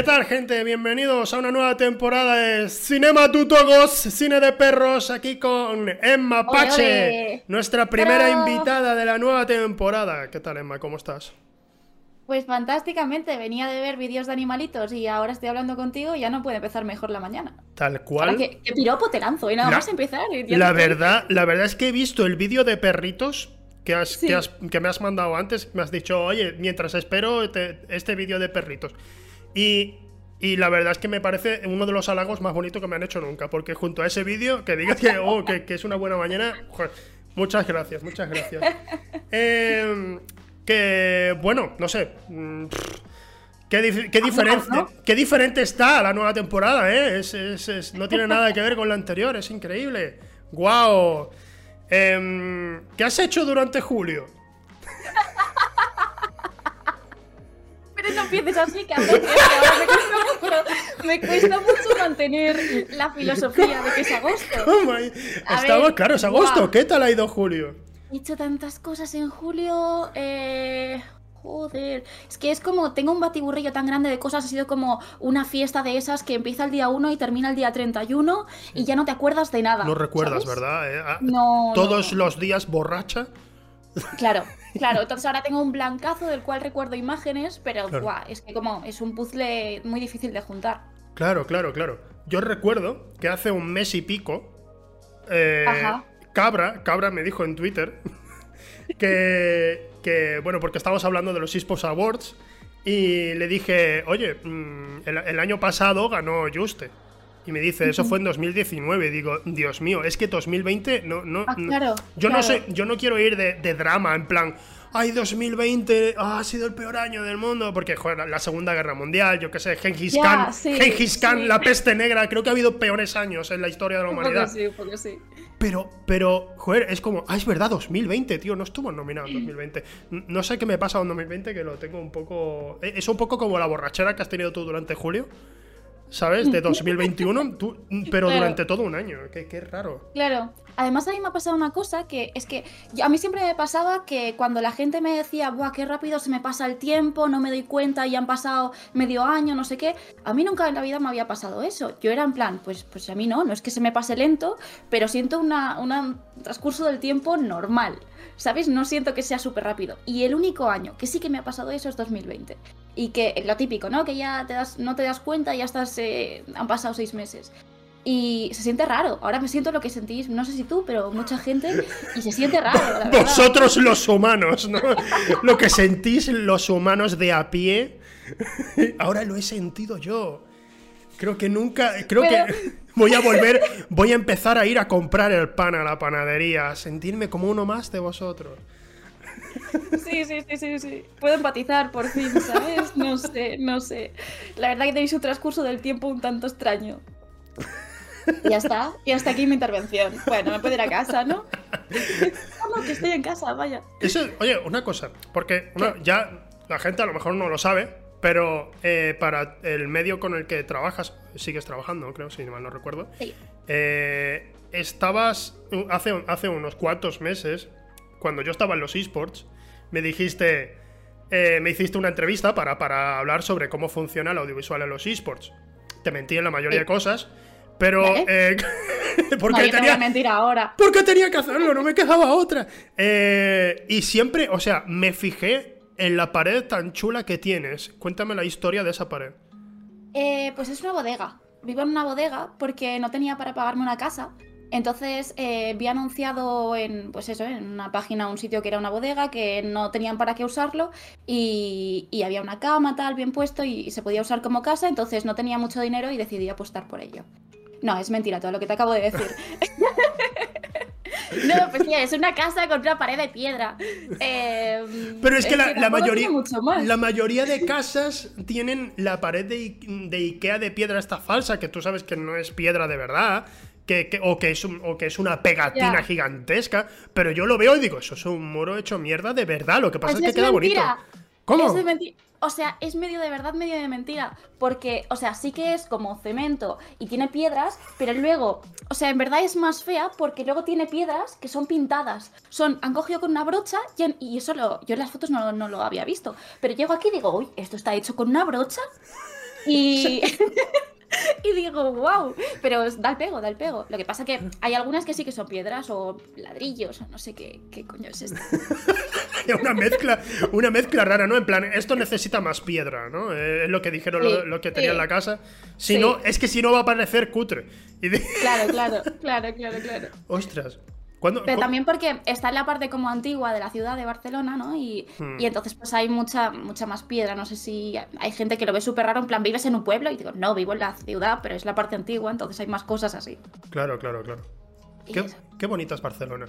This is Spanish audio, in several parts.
¿Qué tal, gente? Bienvenidos a una nueva temporada de Cinema Tutogos, Cine de Perros, aquí con Emma Pache, nuestra primera invitada de la nueva temporada. ¿Qué tal, Emma? ¿Cómo estás? Pues fantásticamente, venía de ver vídeos de animalitos y ahora estoy hablando contigo y ya no puede empezar mejor la mañana. Tal cual. ¿Qué, piropo te lanzo y nada más empezar. La verdad, la verdad es que he visto el vídeo de perritos que, has, que, me has mandado antes. Me has dicho, oye, mientras espero este vídeo de perritos. Y, la verdad es que me parece uno de los halagos más bonitos que me han hecho nunca. Porque junto a ese vídeo, que digas que, oh, que, es una buena mañana, muchas gracias, muchas gracias. Eh, que, bueno, no sé. Mm, qué, diferente, qué diferente está la nueva temporada, ¿eh? no tiene nada que ver con la anterior, es increíble. ¡Guau! Em, ¿Qué has hecho durante julio? No empieces así, que me me cuesta mucho mantener la filosofía de que es agosto. Oh claro, es agosto. ¿Qué tal ha ido julio? He hecho tantas cosas en julio. Eh, joder. Es que es como. Tengo un batiburrillo tan grande de cosas. Ha sido como una fiesta de esas que empieza el día 1 y termina el día 31 y ya no te acuerdas de nada. No recuerdas, ¿verdad? Eh, ah, no. Todos los días borracha. Claro, claro. Entonces ahora tengo un blancazo del cual recuerdo imágenes, pero es que como es un puzzle muy difícil de juntar. Claro, claro, claro. Yo recuerdo que hace un mes y pico. Eh, Ajá Cabra, Cabra me dijo en Twitter que, bueno, porque estábamos hablando de los eSports Awards y le dije, oye, mm, el, año pasado ganó Juste. Y me dice, eso fue en 2019. Digo, Dios mío, es que 2020 no, no, ah, claro, yo no sé, yo no quiero ir de, drama, en plan, ay, 2020 ha sido el peor año del mundo, porque joder, la Segunda Guerra Mundial, yo qué sé, Genghis Khan, Khan, la peste negra, creo que ha habido peores años en la historia de la humanidad. Sí, porque sí. Pero, pero, joder, es como, ah, es verdad, 2020, tío, no estuvo nominado en 2020. No sé qué me pasa en 2020, que lo tengo un poco. E, es un poco como la borrachera que has tenido tú durante julio. ¿Sabes? De 2021, pero durante todo un año. Qué, raro. Claro. Además, a mí me ha pasado una cosa que es que a mí siempre me pasaba que cuando la gente me decía, ¡buah, qué rápido se me pasa el tiempo! No me doy cuenta y han pasado medio año, no sé qué. A mí nunca en la vida me había pasado eso. Yo era en plan, pues, pues a mí no, no es que se me pase lento, pero siento un transcurso del tiempo normal. ¿Sabes? No siento que sea súper rápido. Y el único año que sí que me ha pasado eso es 2020 y que lo típico, ¿no? Que ya te das, no te das cuenta ya estás, eh, han pasado seis meses. Y se siente raro. Ahora me siento lo que sentís, no sé si tú, pero mucha gente, y se siente raro. Vosotros los humanos, ¿no? lo que sentís los humanos de a pie, ahora lo he sentido yo. Creo que nunca, creo que voy a volver, voy a empezar a ir a comprar el pan a la panadería, a sentirme como uno más de vosotros. Sí, sí, sí, sí, sí. Puedo empatizar por fin, ¿sabes? No sé, no sé. La verdad que tenéis un transcurso del tiempo un tanto extraño. Ya está, y hasta aquí mi intervención. Bueno, me puedo ir a casa, ¿no? No, que estoy en casa, vaya. Eso, oye, una cosa, porque ya la gente a lo mejor no lo sabe, pero eh, para el medio con el que trabajas, sigues trabajando, creo, si mal no recuerdo. Sí. Eh, estabas hace, hace unos cuantos meses cuando yo estaba en los esports, me dijiste, eh, me hiciste una entrevista para, para hablar sobre cómo funciona el audiovisual en los esports. Te mentí en la mayoría de cosas, pero... Eh, porque no, tenía... mentir ahora. Porque tenía que hacerlo, no me quedaba otra. Eh, y siempre, o sea, me fijé en la pared tan chula que tienes. Cuéntame la historia de esa pared. pues es una bodega. Vivo en una bodega porque no tenía para pagarme una casa entonces eh, vi anunciado en, pues eso, en una página, un sitio que era una bodega, que no tenían para qué usarlo y, había una cama tal bien puesto y, se podía usar como casa, entonces no tenía mucho dinero y decidí apostar por ello. No, es mentira todo lo que te acabo de decir. no, pues sí, es una casa con una pared de piedra. Em, Pero es que, la, mayoría, la mayoría de casas tienen la pared de, de Ikea de piedra esta falsa, que tú sabes que no es piedra de verdad o, que es o que es una pegatina gigantesca, pero yo lo veo y digo, eso es un muro hecho mierda de verdad, lo que pasa es que queda bonito. ¿Cómo? o sea, es medio de verdad, medio de mentira. Porque, o sea, sí que es como cemento y tiene piedras, pero luego, o sea, en verdad es más fea porque luego tiene piedras que son pintadas. Son, han cogido con una brocha y, eso lo, yo en las fotos no, no, lo había visto. Pero llego aquí y digo, uy, esto está hecho con una brocha. Y, y digo, wow, pero da el pego, da el pego. Lo que pasa que hay algunas que sí que son piedras o ladrillos o no sé qué, qué coño es esto. una mezcla, una mezcla rara, ¿no? En plan, esto necesita más piedra, ¿no? Eh, es lo que dijeron Sí, lo, lo que tenía sí. en la casa. Si Sí. no, es que si no va a parecer cutre. Y de- Claro, claro, claro, claro, claro. ostras. ¿Cuándo, Pero cu- también porque está en la parte como antigua de la ciudad de Barcelona, ¿no? Y, Hmm. y entonces pues hay mucha, mucha más piedra. No sé si hay gente que lo ve súper raro, en plan, ¿vives en un pueblo? Y digo, no, vivo en la ciudad, pero es la parte antigua, entonces hay más cosas así. Claro, claro, claro. Qué, bonita es Barcelona.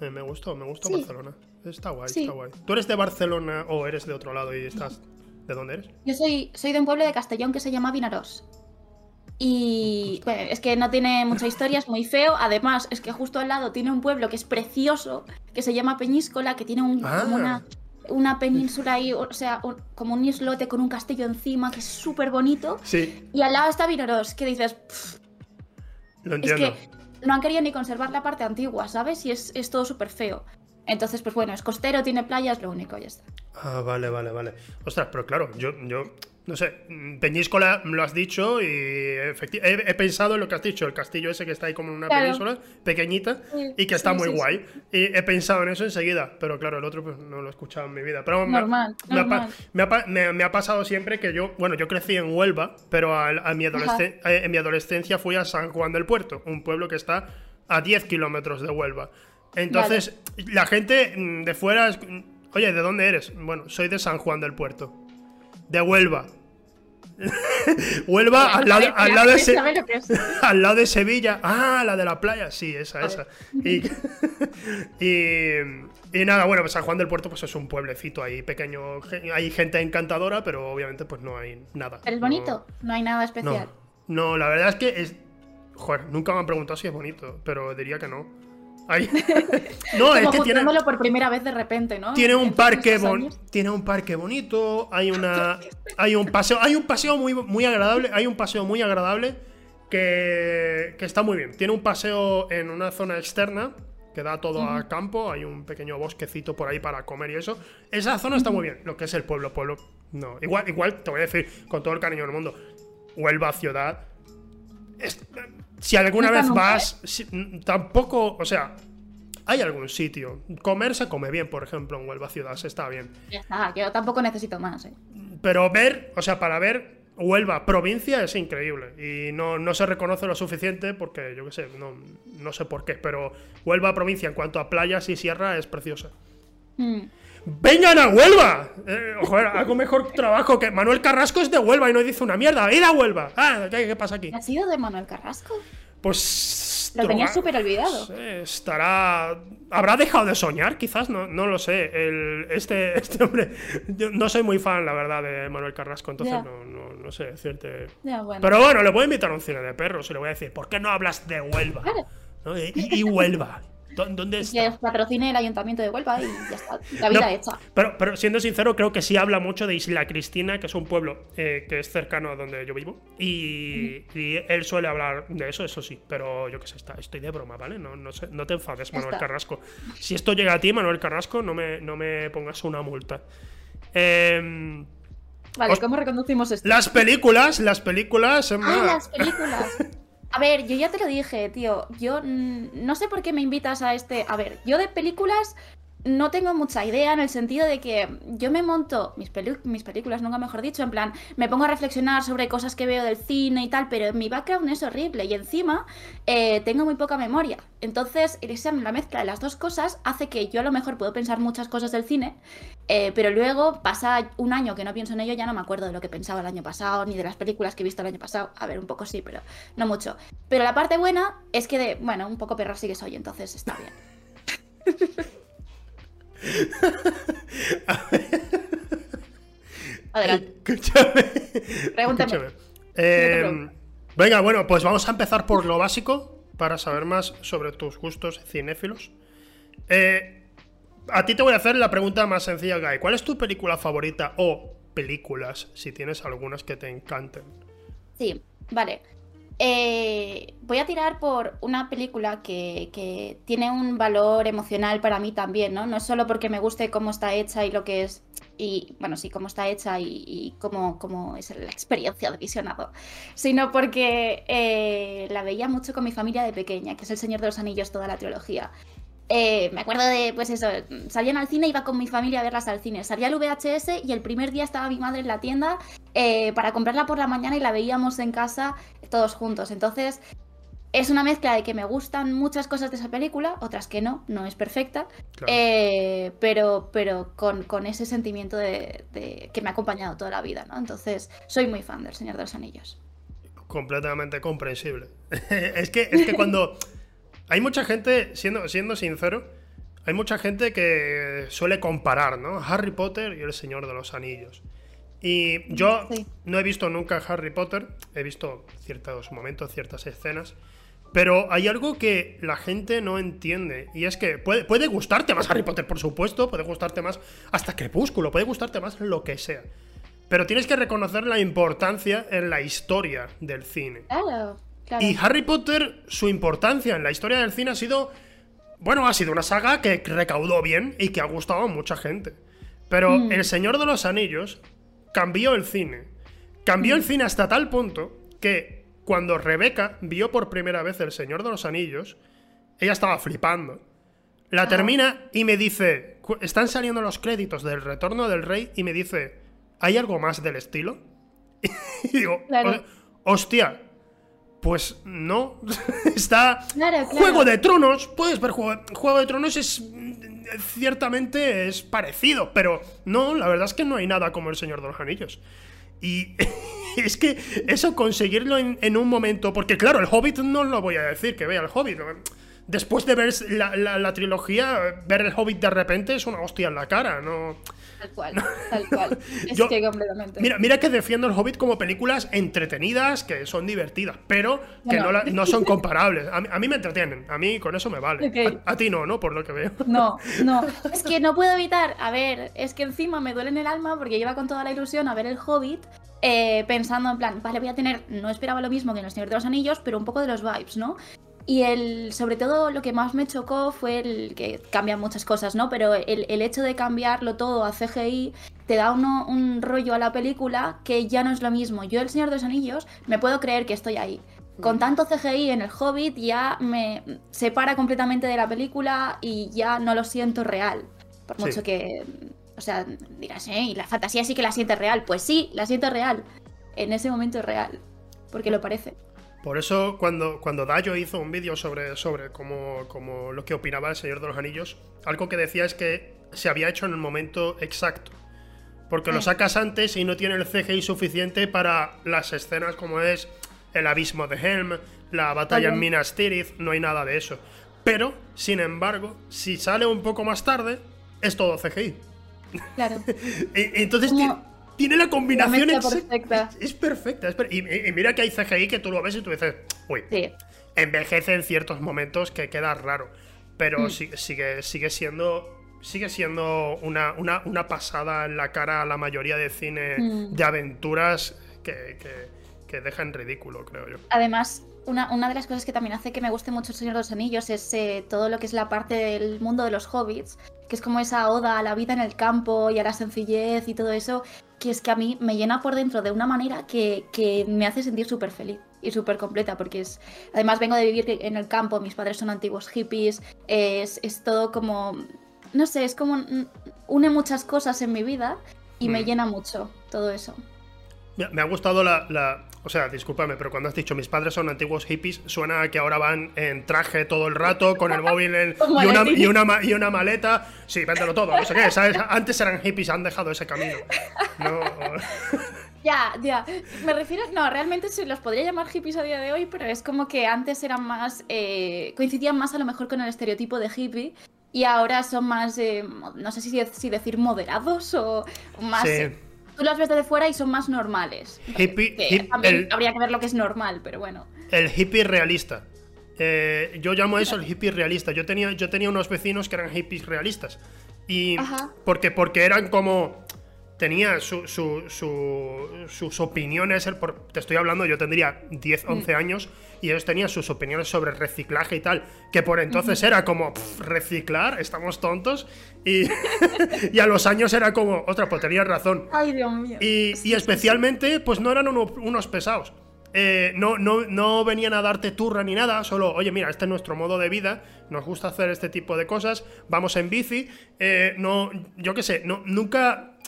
Eh, me gustó, me gustó Sí. Barcelona. Está guay, Sí. está guay. ¿Tú eres de Barcelona o eres de otro lado y estás... ¿De dónde eres? Yo soy, soy de un pueblo de Castellón que se llama Vinarós. Y bueno, es que no tiene mucha historia, es muy feo. Además, es que justo al lado tiene un pueblo que es precioso, que se llama Peñíscola, que tiene un, Ah. como una, una península ahí, o sea, un- como un islote con un castillo encima, que es súper bonito. Sí, Y al lado está Vinarós, que dices, "Pff, lo es entiendo. que no han querido ni conservar la parte antigua, ¿sabes? Y es, es todo súper feo. Entonces, pues bueno, es costero, tiene playas, lo único, ya está. Ah, vale, vale, vale. Ostras, pero claro, yo, yo no sé, Peñíscola lo has dicho y he, he pensado en lo que has dicho, el castillo ese que está ahí como en una Claro. península pequeñita Sí, y que está sí, muy sí, guay. Y he pensado en eso enseguida, pero claro, el otro pues no lo he escuchado en mi vida. Pero me- Normal, me, ha normal. me ha pa- me- me ha pasado siempre que yo, bueno, yo crecí en Huelva, pero a mi eh, en mi adolescencia fui a San Juan del Puerto, un pueblo que está a 10 kilómetros de Huelva. Entonces, la gente mm, de fuera, es- mm, oye, ¿de dónde eres? Bueno, soy de San Juan del Puerto. De Huelva. Huelva, al lado, al lado de Sevilla. Ah, la de la playa. Sí, esa, esa. Y, y, y nada, bueno, pues San Juan del Puerto pues es un pueblecito ahí pequeño. Hay gente encantadora, pero obviamente pues no hay nada. ¿Pero es No- bonito? No hay nada especial. No, no, la verdad es que es... Joder, nunca me han preguntado si es bonito, pero diría que no. No, es Como que tiene, por primera vez de repente, ¿no? tiene un parque bon- tiene un parque bonito, hay una hay un paseo, hay un paseo muy muy agradable, hay un paseo muy agradable que, que está muy bien. Tiene un paseo en una zona externa que da todo a campo, hay un pequeño bosquecito por ahí para comer y eso. Esa zona está muy bien. Lo que es el pueblo, pueblo, no. Igual igual te voy a decir con todo el cariño del mundo, Huelva ciudad es- si alguna vez vas, si- n- tampoco, o sea, hay algún sitio. Comer se come bien, por ejemplo, en Huelva ciudad, se está bien. Ya está, yo tampoco necesito más, ¿eh? Pero ver, o sea, para ver Huelva provincia es increíble. Y no, no se reconoce lo suficiente porque, yo qué sé, no, no sé por qué, pero Huelva provincia en cuanto a playas y sierra es preciosa. Mm. ¡Vengan a Huelva! Eh, joder, hago mejor trabajo que Manuel Carrasco es de Huelva y no dice una mierda. ¡Ir a Huelva! Ah, ¿qué, qué pasa aquí? ¿Ha sido de Manuel Carrasco? Pues. Lo tenía súper olvidado. sé, estará. ¿Habrá dejado de soñar? Quizás, no, no lo sé. El, este, este hombre. Yo no soy muy fan, la verdad, de Manuel Carrasco, entonces no, no, no sé decirte. Bueno. Pero bueno, le voy a invitar a un cine de perros y le voy a decir, ¿por qué no hablas de Huelva? Claro. ¿No? Y, y Huelva. ¿Dó- ¿Dónde Que está? os patrocine el ayuntamiento de Huelva y ya está. La vida No, hecha. Pero, pero siendo sincero, creo que sí habla mucho de Isla Cristina, que es un pueblo eh, que es cercano a donde yo vivo. Y, y él suele hablar de eso, eso sí. Pero yo qué sé, está, estoy de broma, ¿vale? No, no, sé- no te enfades, Manuel está. Carrasco. Si esto llega a ti, Manuel Carrasco, no me, no me pongas una multa. Em, Vale, os- ¿cómo reconducimos esto? las películas, las películas. Ah, las películas. A ver, yo ya te lo dije, tío. Yo no sé por qué me invitas a este. A ver, yo de películas no tengo mucha idea en el sentido de que yo me monto mis, mis películas, nunca mejor dicho, en plan, me pongo a reflexionar sobre cosas que veo del cine y tal, pero mi background es horrible y encima eh, tengo muy poca memoria. Entonces, la mezcla de las dos cosas hace que yo a lo mejor puedo pensar muchas cosas del cine, eh, pero luego pasa un año que no pienso en ello, ya no me acuerdo de lo que pensaba el año pasado, ni de las películas que he visto el año pasado. A ver, un poco sí, pero no mucho. Pero la parte buena es que, de, bueno, un poco perra sí que soy, entonces está bien. Adelante. Escúchame. Pregúntame. Escúchame. Eh, venga, bueno, pues vamos a empezar por lo básico para saber más sobre tus gustos cinéfilos. Eh, a ti te voy a hacer la pregunta más sencilla, Guy. ¿Cuál es tu película favorita o películas, si tienes algunas que te encanten? Sí, vale. Eh, voy a tirar por una película que, tiene un valor emocional para mí también, ¿no? No solo porque me guste cómo está hecha y lo que es, y bueno, sí, cómo está hecha y, cómo, es la experiencia de visionado, sino porque eh, la veía mucho con mi familia de pequeña, que es El Señor de los Anillos, toda la trilogía. Eh, me acuerdo de, pues eso, salían al cine, iba con mi familia a verlas al cine. Salía el VHS y el primer día estaba mi madre en la tienda eh, para comprarla por la mañana y la veíamos en casa todos juntos. Entonces, es una mezcla de que me gustan muchas cosas de esa película, otras que no, no es perfecta, eh, pero, pero con, ese sentimiento de, que me ha acompañado toda la vida, ¿no? Entonces, soy muy fan del Señor de los Anillos. Completamente comprensible. es, que, es que cuando... Hay mucha gente, siendo, siendo sincero, hay mucha gente que suele comparar, ¿no? Harry Potter y el Señor de los Anillos. Y yo no he visto nunca Harry Potter, he visto ciertos momentos, ciertas escenas, pero hay algo que la gente no entiende, y es que puede, puede gustarte más Harry Potter, por supuesto, puede gustarte más hasta Crepúsculo, puede gustarte más lo que sea. Pero tienes que reconocer la importancia en la historia del cine. Claro. Y Harry Potter, su importancia en la historia del cine ha sido. Bueno, ha sido una saga que recaudó bien y que ha gustado a mucha gente. Pero mm. El Señor de los Anillos cambió el cine. Cambió el mm. cine hasta tal punto que cuando Rebeca vio por primera vez El Señor de los Anillos, ella estaba flipando. La ah. termina y me dice, están saliendo los créditos del Retorno del Rey y me dice, ¿hay algo más del estilo? y digo, hostia, pues no. Está Juego de Tronos. Puedes ver Juego, de Tronos es ciertamente es parecido, pero no, la verdad es que no hay nada como El Señor de los Anillos. Y es que eso conseguirlo en, un momento, porque claro, el Hobbit no lo voy a decir que vea el Hobbit. Después de ver la trilogía, ver el Hobbit de repente es una hostia en la cara, no. Tal cual, tal cual. Es que completamente. Mira, mira que defiendo el Hobbit como películas entretenidas, que son divertidas, pero que no, no, son comparables. A mí, me entretienen, a mí con eso me vale. A, ti no, ¿no? Por lo que veo. No, no. Es que no puedo evitar, a ver, es que encima me duele en el alma porque iba con toda la ilusión a ver el Hobbit. Eh, pensando en plan, vale, voy a tener, no esperaba lo mismo que en El Señor de los Anillos, pero un poco de los vibes, ¿no? Y el, sobre todo lo que más me chocó fue el que cambian muchas cosas, ¿no? Pero el, el hecho de cambiarlo todo a CGI te da uno, un rollo a la película que ya no es lo mismo. Yo, El Señor de los Anillos, me puedo creer que estoy ahí. Con tanto CGI en el Hobbit ya me separa completamente de la película y ya no lo siento real. Por mucho que, o sea, dirás, ¿eh? Y la fantasía sí que la siente real. Pues sí, la siento real. En ese momento es real. Porque lo parece. Por eso, cuando, cuando Dayo hizo un vídeo sobre, sobre cómo, lo que opinaba el Señor de los Anillos, algo que decía es que se había hecho en el momento exacto. Porque lo sacas antes y no tiene el CGI suficiente para las escenas como es el abismo de Helm, la batalla en Minas Tirith, no hay nada de eso. Pero, sin embargo, si sale un poco más tarde, es todo CGI. Claro. entonces tiene la combinación perfecta. Es, perfecta. y, mira que hay CGI que tú lo ves y tú dices, uy, envejece en ciertos momentos que queda raro. Pero mm. sigue, sigue, siendo. Sigue siendo una, una, pasada en la cara a la mayoría de cine mm. de aventuras que, que, deja en ridículo, creo yo. Además, una, una, de las cosas que también hace que me guste mucho El Señor de los Anillos es eh, todo lo que es la parte del mundo de los hobbits, que es como esa oda a la vida en el campo y a la sencillez y todo eso, que es que a mí me llena por dentro de una manera que, me hace sentir súper feliz y súper completa, porque es, además vengo de vivir en el campo, mis padres son antiguos hippies, es, todo como, no sé, es como, une muchas cosas en mi vida y me mm. llena mucho todo eso. Me ha gustado la, o sea, discúlpame, pero cuando has dicho mis padres son antiguos hippies, suena a que ahora van en traje todo el rato, con el móvil y, una, y, una, y, una, maleta. Sí, véndelo todo, no sé qué, ¿sabes? Antes eran hippies, han dejado ese camino. No. Ya, ya. Me refiero. No, realmente se los podría llamar hippies a día de hoy, pero es como que antes eran más. Eh, coincidían más a lo mejor con el estereotipo de hippie. Y ahora son más. Eh, no sé si, si, decir moderados o más tú las ves desde fuera y son más normales. Hippie, habría que ver lo que es normal, pero bueno. El hippie realista. Eh, yo llamo eso el hippie realista. Yo tenía, yo tenía unos vecinos que eran hippies realistas. Y. Porque, porque eran como. Tenía su, su, sus opiniones, te estoy hablando, yo tendría 10, 11 mm. años, y ellos tenían sus opiniones sobre reciclaje y tal, que por entonces era como, reciclar, estamos tontos, y, y, a los años era como, otra, pues tenías razón. Ay, Dios mío. Y, y especialmente, pues no eran unos pesados. Eh, no, no, no, venían a darte turra ni nada, solo, oye, mira, este es nuestro modo de vida, nos gusta hacer este tipo de cosas, vamos en bici, eh, no, yo qué sé, no, nunca,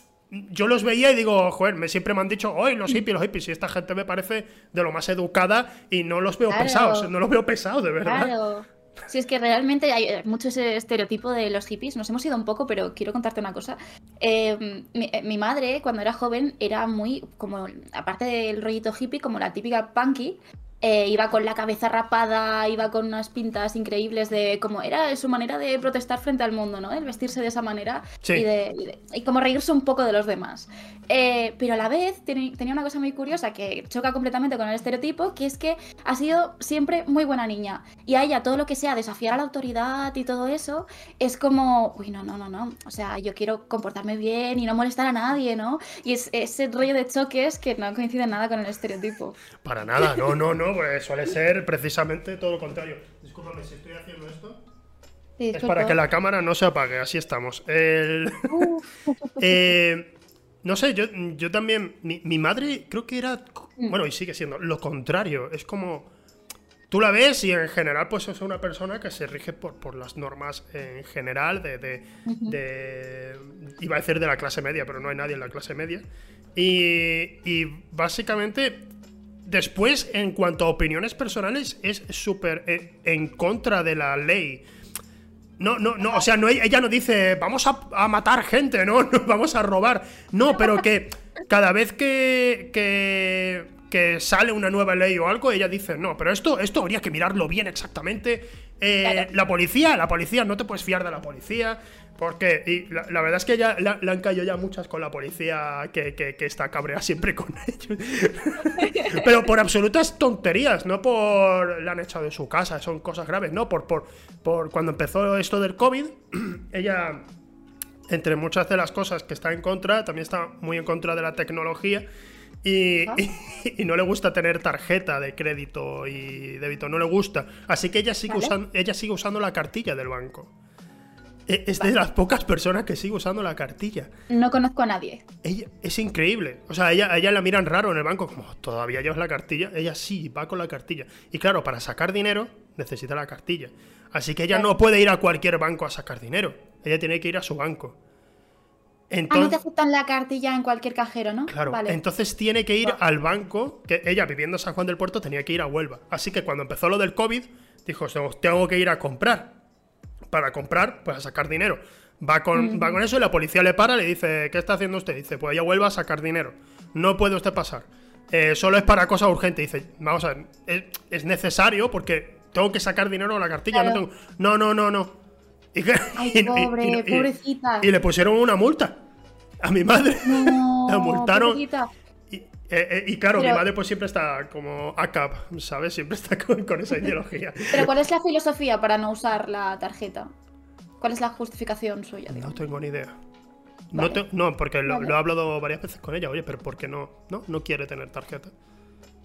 yo los veía y digo, joder, me siempre me han dicho, hoy los hippies, los hippies, y esta gente me parece de lo más educada y no los veo pesados, no los veo pesados, de verdad. Sí, es que realmente hay eh, mucho ese estereotipo de los hippies. Nos hemos ido un poco, pero quiero contarte una cosa. Em, eh, mi, madre, cuando era joven, era muy, como, aparte del rollito hippie, como la típica punky, eh, iba con la cabeza rapada, iba con unas pintas increíbles de como era su manera de protestar frente al mundo, ¿no? El vestirse de esa manera y, de, y, como reírse un poco de los demás. Eh, pero a la vez tenía una cosa muy curiosa que choca completamente con el estereotipo, que es que ha sido siempre muy buena niña. Y a ella todo lo que sea desafiar a la autoridad y todo eso es como, uy, no, no, no, no. O sea, yo quiero comportarme bien y no molestar a nadie, ¿no? Y es ese rollo de choques que no coincide nada con el estereotipo. Para nada, no, no, no pues suele ser precisamente todo lo contrario. Discúlpame si estoy haciendo esto. es para que la cámara no se apague, así estamos. Eh, no sé, yo, yo también. Mi, madre creo que era. Mm. Bueno, y sigue siendo lo contrario. Es como. Tú la ves y en general, pues es una persona que se rige por, por las normas en general de, de, Iba a decir de la clase media, pero no hay nadie en la clase media. Y, y básicamente Después, en cuanto a opiniones personales, es súper eh, en contra de la ley. No, no, no, o sea, no, ella no dice, vamos a, matar gente, ¿no? vamos a robar. No, pero que cada vez que, que, que, sale una nueva ley o algo, ella dice, no, pero esto, esto habría que mirarlo bien exactamente. Eh, la policía, la policía, no te puedes fiar de la policía. Porque, y la, verdad es que ya le han caído ya muchas con la policía que, que, está cabreada siempre con ellos. Pero por absolutas tonterías, no por. Le han echado de su casa, son cosas graves, ¿no? Por, por, por cuando empezó esto del COVID, ella, entre muchas de las cosas que está en contra, también está muy en contra de la tecnología. Y, y, no le gusta tener tarjeta de crédito y débito, no le gusta. Así que ella sigue, usando, ella sigue usando la cartilla del banco. E, es de las pocas personas que sigue usando la cartilla. No conozco a nadie. Ella, es increíble. O sea, ella, ella la miran raro en el banco, como todavía llevas la cartilla. Ella sí, va con la cartilla. Y claro, para sacar dinero necesita la cartilla. Así que ella no puede ir a cualquier banco a sacar dinero. Ella tiene que ir a su banco. Entonces, ah, no te aceptan la cartilla en cualquier cajero, ¿no? Claro, entonces tiene que ir al banco, que ella viviendo en San Juan del Puerto tenía que ir a Huelva. Así que cuando empezó lo del COVID, dijo, tengo que ir a comprar para comprar, pues a sacar dinero. Va con, va con eso y la policía le para, le dice, ¿qué está haciendo usted? Dice, pues ella vuelva a sacar dinero. No puede usted pasar. Eh, solo es para cosas urgentes. Dice, vamos a ver, es, necesario porque tengo que sacar dinero a la cartilla. No, no, no, no, no. Y, Ay, pobre, pobrecita. Y, le pusieron una multa a mi madre. No, la multaron. Eh, eh, y claro, mi madre pues siempre está como ACAP, ¿sabes? Siempre está con, esa ideología. Pero ¿cuál es la filosofía para no usar la tarjeta? ¿Cuál es la justificación suya? No tengo ni idea. No, no, porque lo, he hablado varias veces con ella, oye, pero ¿por qué no? No, no quiere tener tarjeta.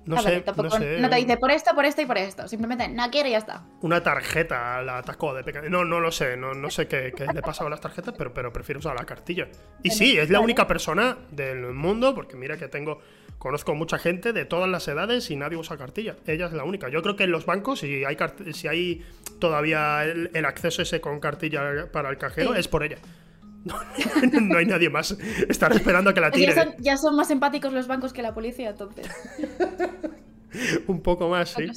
No, sé, no, sé, no te dice por esto, por esto y por esto. Simplemente no quiere y ya está. Una tarjeta la atacó de pequeño. No, no lo sé. No, no sé qué, le pasa a las tarjetas, pero, pero prefiero usar la cartilla. Y sí, es la única persona del mundo, porque mira que tengo. Conozco mucha gente de todas las edades y nadie usa cartilla. Ella es la única. Yo creo que en los bancos, si hay, si hay todavía el, acceso ese con cartilla para el cajero, es por ella. No, hay nadie más. Estar esperando a que la tire. Ya son, más empáticos los bancos que la policía, entonces. Un poco más, sí.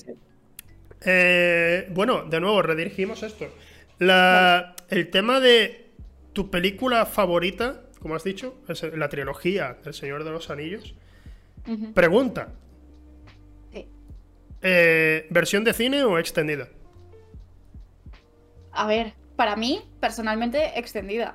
Eh, bueno, de nuevo, redirigimos esto. La, el tema de tu película favorita, como has dicho, es la trilogía del Señor de los Anillos. Pregunta. Eh, ¿Versión de cine o extendida? A ver, para mí, personalmente, extendida.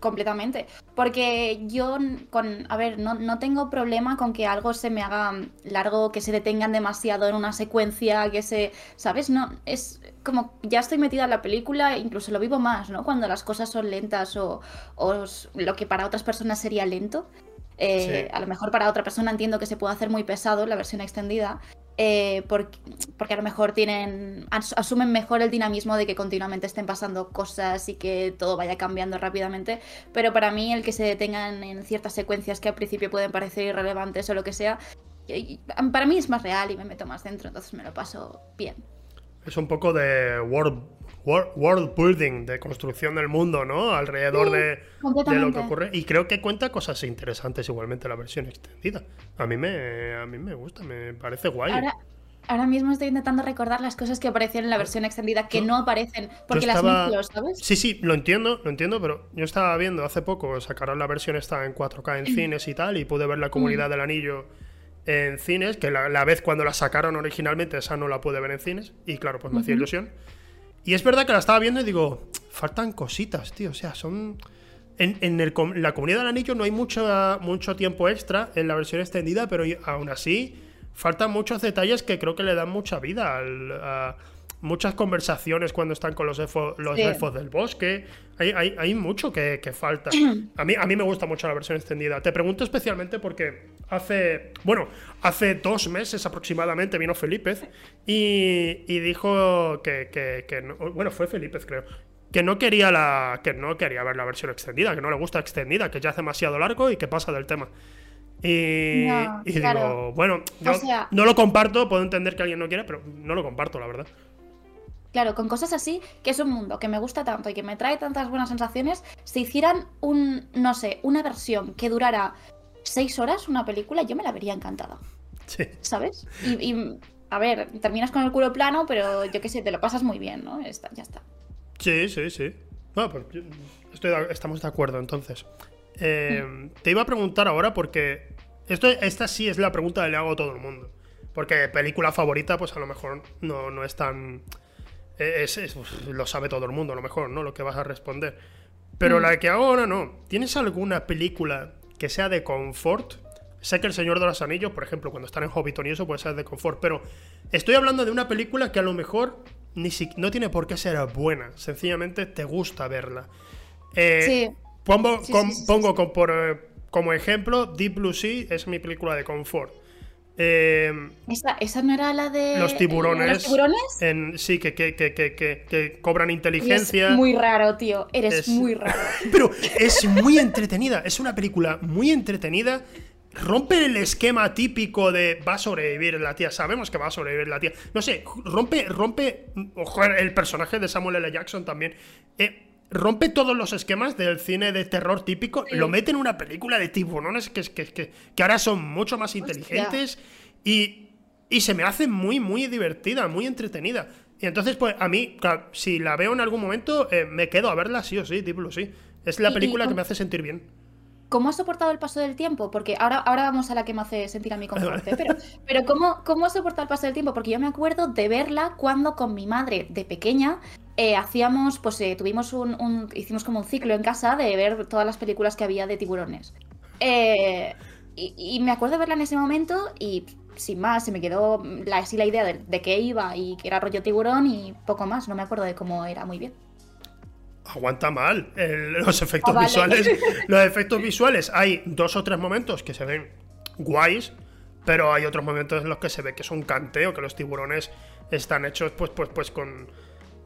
Completamente. Porque yo, con, a ver, no, no, tengo problema con que algo se me haga largo, que se detengan demasiado en una secuencia, que se, ¿sabes? No, es como, ya estoy metida en la película, incluso lo vivo más, ¿no? Cuando las cosas son lentas o, o lo que para otras personas sería lento. Eh, a lo mejor para otra persona entiendo que se puede hacer muy pesado la versión extendida, eh, porque, a lo mejor tienen asumen mejor el dinamismo de que continuamente estén pasando cosas y que todo vaya cambiando rápidamente, pero para mí el que se detengan en ciertas secuencias que al principio pueden parecer irrelevantes o lo que sea, para mí es más real y me meto más dentro, entonces me lo paso bien. Es un poco de world, world, building, de construcción del mundo, ¿no? Alrededor de, lo que ocurre. Y creo que cuenta cosas interesantes igualmente la versión extendida. A mí me, a mí me gusta, me parece guay. Ahora, mismo estoy intentando recordar las cosas que aparecían en la versión extendida que no aparecen porque las mezclo, ¿sabes? Sí, sí, lo entiendo, lo entiendo, pero yo estaba viendo hace poco, sacaron la versión esta en 4K en cines y tal, y pude ver la comunidad del anillo en cines, que la, vez cuando la sacaron originalmente esa no la pude ver en cines, y claro, pues me hacía ilusión. Y es verdad que la estaba viendo y digo, faltan cositas, tío, o sea, son... En, en la comunidad del anillo no hay mucho, mucho tiempo extra en la versión extendida, pero aún así faltan muchos detalles que creo que le dan mucha vida al, muchas conversaciones cuando están con los, elfos, los elfos del bosque. Hay, hay, hay mucho que, que, falta. A mí, a mí me gusta mucho la versión extendida. Te pregunto especialmente porque hace, bueno, hace dos meses aproximadamente vino Felipe y, y dijo que, que, que bueno, fue Felipe creo, que no quería la que no quería ver la versión extendida, que no le gusta extendida, que ya hace demasiado largo y que pasa del tema. Y, y digo, bueno, yo no lo comparto, puedo entender que alguien no quiera, pero no lo comparto, la verdad. Claro, con cosas así, que es un mundo que me gusta tanto y que me trae tantas buenas sensaciones, si hicieran un, no sé, una versión que durara seis horas, una película, yo me la vería encantada. Sí. ¿Sabes? Y, a ver, terminas con el culo plano, pero yo qué sé, te lo pasas muy bien, ¿no? Está, ya está. Sí, sí, sí. Pues estamos de acuerdo entonces. Eh, te iba a preguntar ahora porque esto, esta sí es la pregunta que le hago a todo el mundo. Porque película favorita, pues a lo mejor no, no es tan es, pues, lo sabe todo el mundo, a lo mejor, ¿no? Lo que vas a responder. Pero mm. la que ahora no. ¿Tienes alguna película que sea de confort? Sé que El Señor de los Anillos, por ejemplo, cuando están en Hobbiton y eso puede ser de confort, pero estoy hablando de una película que a lo mejor ni no tiene por qué ser buena, sencillamente te gusta verla. Eh, sí. Pongo, pongo por, eh, como ejemplo Deep Blue Sea es mi película de confort. Em, ¿Esa, no era la de. Los tiburones. ¿Los tiburones? sí, que, que, cobran inteligencia. es muy raro, tío. Eres muy raro. Pero es muy entretenida. Es una película muy entretenida. Rompe el esquema típico de va a sobrevivir la tía. Sabemos que va a sobrevivir la tía. No sé, rompe, rompe. Ojo, el personaje de Samuel L. Jackson también. Eh, rompe todos los esquemas del cine de terror típico, lo mete en una película de tiburones que, que, que, que ahora son mucho más inteligentes y, y, se me hace muy, muy divertida, muy entretenida. Y entonces, pues a mí, si la veo en algún momento, eh, me quedo a verla sí o sí, tipo sí. Es la película que me hace sentir bien. ¿Cómo has soportado el paso del tiempo? Porque ahora, ahora vamos a la que me hace sentir a mí confort. ¿eh? Pero, pero ¿cómo, ¿cómo has soportado el paso del tiempo? Porque yo me acuerdo de verla cuando con mi madre de pequeña eh, hacíamos, pues eh, tuvimos un, hicimos como un ciclo en casa de ver todas las películas que había de tiburones. y, me acuerdo de verla en ese momento y sin más, se me quedó la, así la idea de, de qué iba y que era rollo tiburón y poco más. No me acuerdo de cómo era muy bien aguanta mal los efectos ah, visuales. Los efectos visuales, hay dos o tres momentos que se ven guays, pero hay otros momentos en los que se ve que es un canteo, que los tiburones están hechos pues, pues, pues con,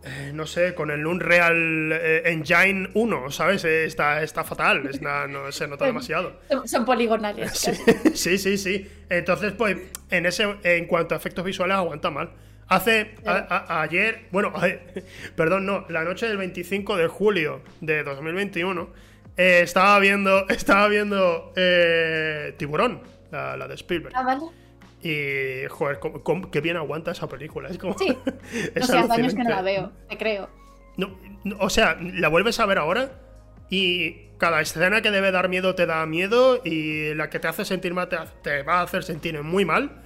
eh, no sé, con el Unreal eh, Engine 1, ¿sabes? Eh, está, está fatal, no se nota demasiado. Son poligonales. Sí, sí, sí, Entonces, pues, en, ese, en cuanto a efectos visuales, aguanta mal. Hace ayer, bueno, perdón, no, la noche del 25 de julio de 2021 eh, estaba viendo, estaba viendo eh, Tiburón, la, de Spielberg. Ah, vale. Y, joder, qué bien aguanta esa película. Es como, sí. no sé, hace años que no la veo, te creo. No, o sea, la vuelves a ver ahora y cada escena que debe dar miedo te da miedo y la que te hace sentir mal te, te va a hacer sentir muy mal.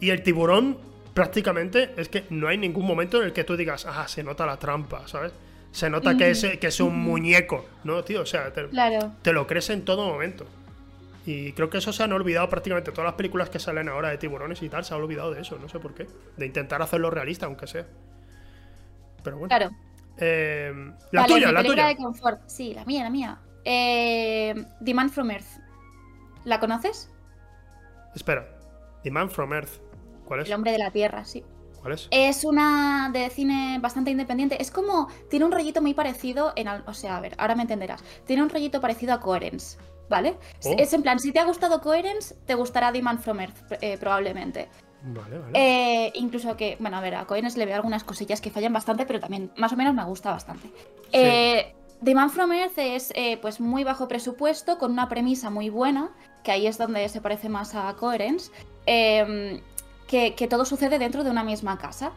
Y el tiburón prácticamente es que no hay ningún momento en el que tú digas, ah, se nota la trampa, ¿sabes? Se nota que, es, que es un muñeco, ¿no, tío? O sea, te, Claro. te lo crees en todo momento. Y creo que eso se han olvidado prácticamente todas las películas que salen ahora de tiburones y tal. Se han olvidado de eso, no sé por qué. De intentar hacerlo realista, aunque sea. Pero bueno. Claro. Eh, la Vale, tuya, la película tuya. de confort. Sí, la mía, la mía. Eh, The Man from Earth. ¿La conoces? Espera. The Man from Earth. ¿Cuál es? El hombre de la tierra, sí. ¿Cuál es? Es una de cine bastante independiente. Es como. Tiene un rollito muy parecido en. O sea, a ver, ahora me entenderás. Tiene un rollito parecido a Coherence. ¿Vale? Oh. Es en plan, si te ha gustado Coherence, te gustará The Man from Earth, eh, probablemente. Vale, vale. Eh, incluso que, bueno, a ver, a Cohenes le veo algunas cosillas que fallan bastante, pero también más o menos me gusta bastante. Eh, The Man from Earth es eh, pues muy bajo presupuesto, con una premisa muy buena, que ahí es donde se parece más a Coherence, eh, que, que todo sucede dentro de una misma casa.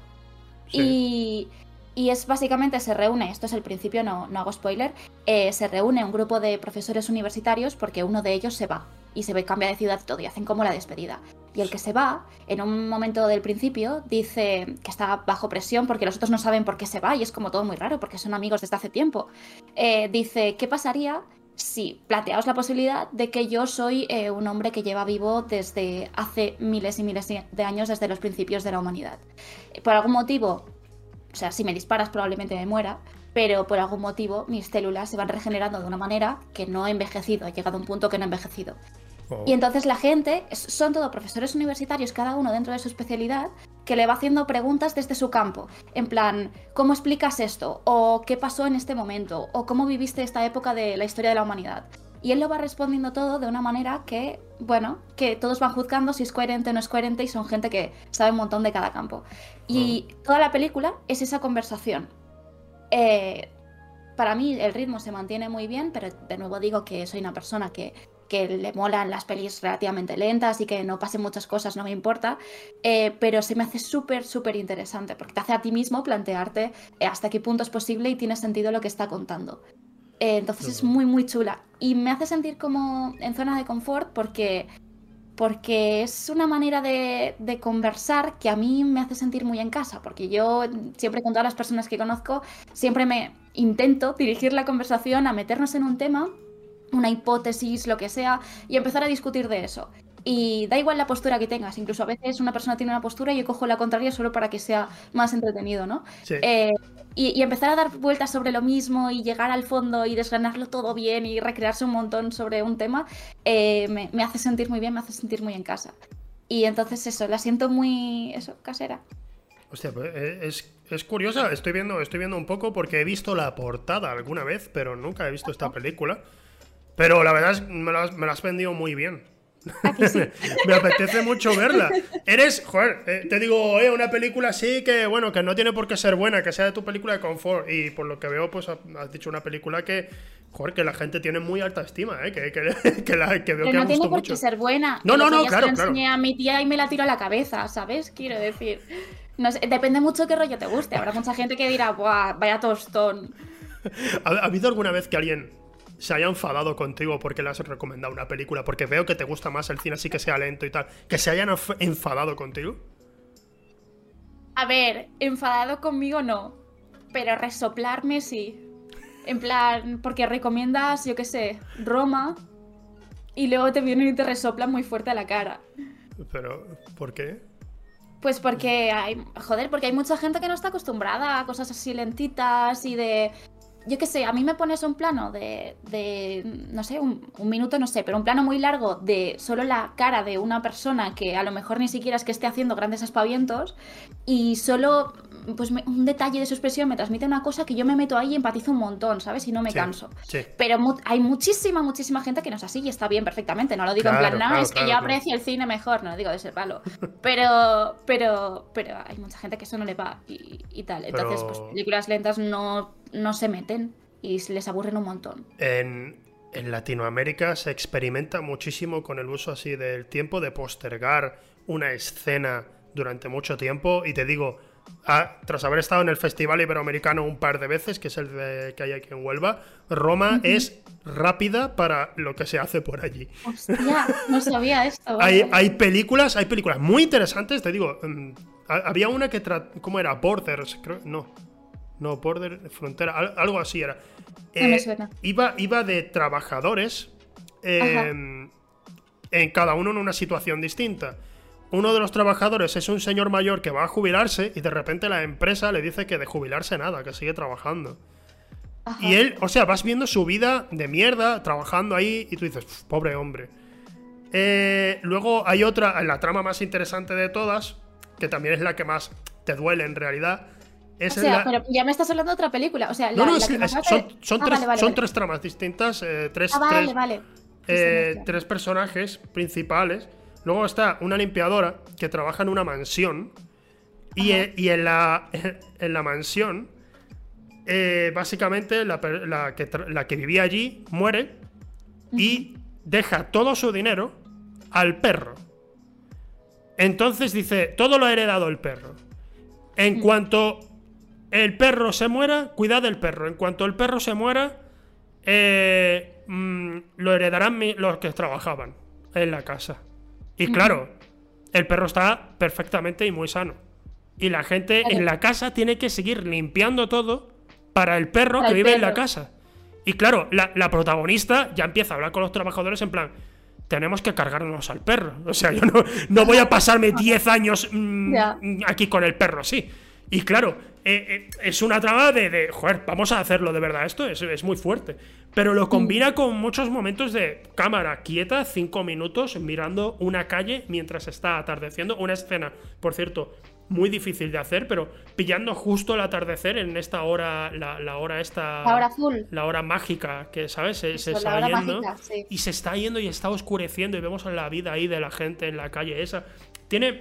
Sí. Y, y es básicamente, se reúne, esto es el principio, no, no hago spoiler, eh, se reúne un grupo de profesores universitarios porque uno de ellos se va y se cambia de ciudad todo y hacen como la despedida. Y el que se va, en un momento del principio, dice que está bajo presión porque los otros no saben por qué se va y es como todo muy raro porque son amigos desde hace tiempo. Eh, dice, ¿qué pasaría si planteaos la posibilidad de que yo soy eh, un hombre que lleva vivo desde hace miles y miles de años, desde los principios de la humanidad? Por algún motivo, o sea, si me disparas probablemente me muera, pero por algún motivo mis células se van regenerando de una manera que no he envejecido, he llegado a un punto que no he envejecido. Oh. Y entonces la gente, son todos profesores universitarios, cada uno dentro de su especialidad, que le va haciendo preguntas desde su campo. En plan, ¿cómo explicas esto? ¿O qué pasó en este momento? ¿O cómo viviste esta época de la historia de la humanidad? Y él lo va respondiendo todo de una manera que, bueno, que todos van juzgando si es coherente o no es coherente y son gente que sabe un montón de cada campo. Y toda la película es esa conversación. Eh, para mí el ritmo se mantiene muy bien, pero de nuevo digo que soy una persona que, que le molan las pelis relativamente lentas y que no pasen muchas cosas, no me importa, eh, pero se me hace súper, súper interesante porque te hace a ti mismo plantearte eh, hasta qué punto es posible y tiene sentido lo que está contando. Eh, entonces es muy, muy chula. Y me hace sentir como en zona de confort porque, porque es una manera de, de conversar que a mí me hace sentir muy en casa. Porque yo siempre con todas las personas que conozco, siempre me intento dirigir la conversación a meternos en un tema, una hipótesis, lo que sea, y empezar a discutir de eso. Y da igual la postura que tengas, incluso a veces una persona tiene una postura y yo cojo la contraria solo para que sea más entretenido, ¿no? Sí. Eh, y, y empezar a dar vueltas sobre lo mismo y llegar al fondo y desgranarlo todo bien y recrearse un montón sobre un tema, eh, me, me hace sentir muy bien, me hace sentir muy en casa. Y entonces eso, la siento muy, eso, casera. Hostia, pues, eh, es, es curiosa. Estoy viendo, estoy viendo un poco porque he visto la portada alguna vez, pero nunca he visto esta película. Pero la verdad es que me la, me la has vendido muy bien. me apetece mucho verla. Eres, joder, eh, te digo, eh, una película así que, bueno, que no tiene por qué ser buena, que sea de tu película de confort. Y por lo que veo, pues ha- has dicho una película que, joder, que la gente tiene muy alta estima, eh, que, que, que la, que veo Pero que no tiene por mucho. qué ser buena. No, no, no, se claro, la claro. enseñé a mi tía y me la tiro a la cabeza, ¿sabes? Quiero decir. No sé, depende mucho qué rollo te guste. Habrá mucha gente que dirá, Buah, vaya tostón. ¿Ha, ha habido alguna vez que alguien se haya enfadado contigo porque le has recomendado una película? Porque veo que te gusta más el cine así que sea lento y tal. ¿Que se hayan enfadado contigo? A ver, enfadado conmigo no. Pero resoplarme sí. En plan, porque recomiendas, yo qué sé, Roma. Y luego te vienen y te resoplan muy fuerte a la cara. Pero, ¿por qué? Pues porque hay, joder, porque hay mucha gente que no está acostumbrada a cosas así lentitas y de, yo qué sé, a mí me pones un plano de, de no sé, un, un minuto, no sé, pero un plano muy largo de solo la cara de una persona que a lo mejor ni siquiera es que esté haciendo grandes aspavientos y solo, pues me- un detalle de su expresión me transmite una cosa que yo me meto ahí y empatizo un montón, ¿sabes? Y no me Sí, canso. Sí. Pero mu- hay muchísima, muchísima gente que no es así y está bien perfectamente. No lo digo en plan, no, claro, es que claro, yo aprecio el cine mejor, no lo digo de ser palo. Pero, pero, pero hay mucha gente que eso no le va y, y tal. Entonces, Pero- pues películas lentas no, no se meten y se les aburren un montón. En, en Latinoamérica se experimenta muchísimo con el uso así del tiempo de postergar una escena durante mucho tiempo. Y te digo, ah, tras haber estado en el Festival Iberoamericano un par de veces, que es el de- que hay aquí en Huelva, Roma es rápida para lo que se hace por allí. Hostia, no sabía esto. Hay, hay películas, hay películas muy interesantes, te digo. mm, ha- había una que ¿Cómo era? Borders, creo. No. No, Border, Frontera, algo así era. me Eh, iba, iba de trabajadores eh, en cada uno en una situación distinta. Uno de los trabajadores es un señor mayor que va a jubilarse y de repente la empresa le dice que de jubilarse nada, que sigue trabajando. Ajá. Y él, o sea, vas viendo su vida de mierda, trabajando ahí, y tú dices, "Uf, pobre hombre. Eh, luego hay otra, la trama más interesante de todas, que también es la que más te duele en realidad. O sea, la- pero ya me estás hablando de otra película. O sea, No, la, no, la que son, Ah, tres, vale, vale, son vale. tres tramas distintas, eh, tres, Ah, vale, tres- vale. eh, tres personajes principales. Luego está una limpiadora que trabaja en una mansión. Y, eh, y en, la, en la mansión, eh, básicamente la, que, la que vivía allí muere y deja todo su dinero al perro. Entonces dice, todo lo ha heredado el perro. En cuanto el perro se muera, cuidad del perro. En cuanto el perro se muera, eh, mm, lo heredarán mi- los que trabajaban en la casa. Y claro, el perro está perfectamente y muy sano. Y la gente en la casa tiene que seguir limpiando todo para el perro Para que el vive en la casa. Y claro, la, la protagonista ya empieza a hablar con los trabajadores en plan, tenemos que cargarnos al perro. O sea, yo no, no voy a pasarme 10 años mm, aquí con el perro así. Y claro, eh, eh, es una trama de, de, joder, vamos a hacerlo de verdad, esto es, es muy fuerte. Pero lo combina con muchos momentos de cámara quieta, 5 minutos, mirando una calle mientras está atardeciendo. Una escena, por cierto, muy difícil de hacer, pero pillando justo el atardecer en esta hora, la, la hora esta... La hora azul. La hora mágica, que, ¿sabes? Se, está yendo. mágica, sí. Y se está yendo y está oscureciendo y vemos la vida ahí de la gente en la calle esa. Tiene,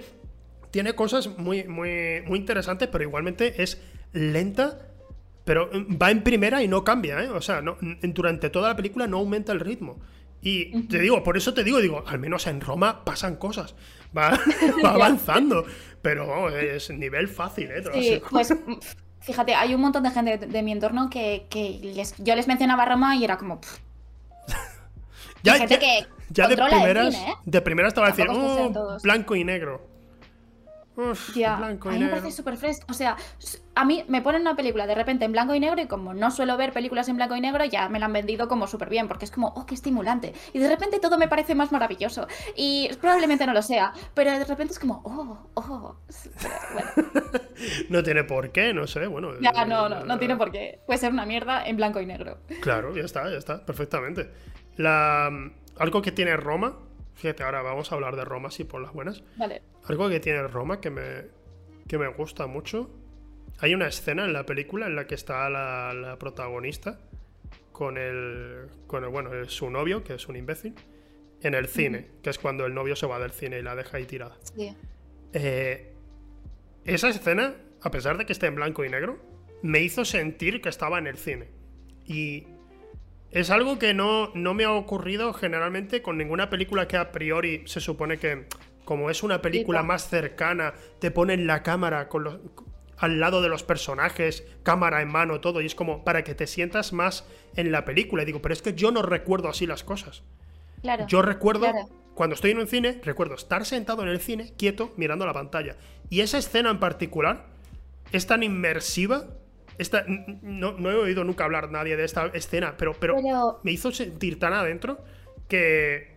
tiene cosas muy, muy, muy interesantes, pero igualmente es lenta, pero va en primera y no cambia, ¿eh? O sea, no, durante toda la película no aumenta el ritmo. Y te digo, por eso te digo, digo, al menos en Roma pasan cosas. Va, va avanzando. Pero vamos, es nivel fácil, ¿eh? Sí, pues fíjate, hay un montón de gente de, de mi entorno que, que les- yo les mencionaba Roma y era como. ya, gente ya- que ya de primeras, cine, ¿eh? de primeras te va a decir, "Oh, todos". blanco y negro. Uf, Ya, blanco a mí me parece súper fresco. O sea, a mí me ponen una película de repente en blanco y negro y como no suelo ver películas en blanco y negro, ya me la han vendido como súper bien, porque es como, oh, qué estimulante. Y de repente todo me parece más maravilloso. Y probablemente no lo sea, pero de repente es como, oh, oh. bueno, No tiene por qué, no sé, bueno. ya, eh, no, no, no tiene por qué. Puede ser una mierda en blanco y negro. Claro, ya está, ya está, perfectamente. La, algo que tiene Roma, fíjate, ahora vamos a hablar de Roma, sí, por las buenas. Vale. Algo que tiene Roma que me, que me gusta mucho. Hay una escena en la película en la que está la, la protagonista con el, con el, bueno, el- su novio, que es un imbécil, en el cine, que es cuando el novio se va del cine y la deja ahí tirada. Sí. Eh, esa escena, a pesar de que esté en blanco y negro, me hizo sentir que estaba en el cine. Y es algo que no, no me ha ocurrido generalmente con ninguna película que a priori se supone que, como es una película más cercana, te ponen la cámara con los- al lado de los personajes, cámara en mano, todo, y es como para que te sientas más en la película. Y digo, pero es que yo no recuerdo así las cosas. Claro. Yo recuerdo, claro. cuando estoy en un cine, recuerdo estar sentado en el cine, quieto, mirando la pantalla. Y esa escena en particular es tan inmersiva. Esta, no, no he oído nunca hablar nadie de esta escena, pero, pero, Pero- me hizo sentir tan adentro que,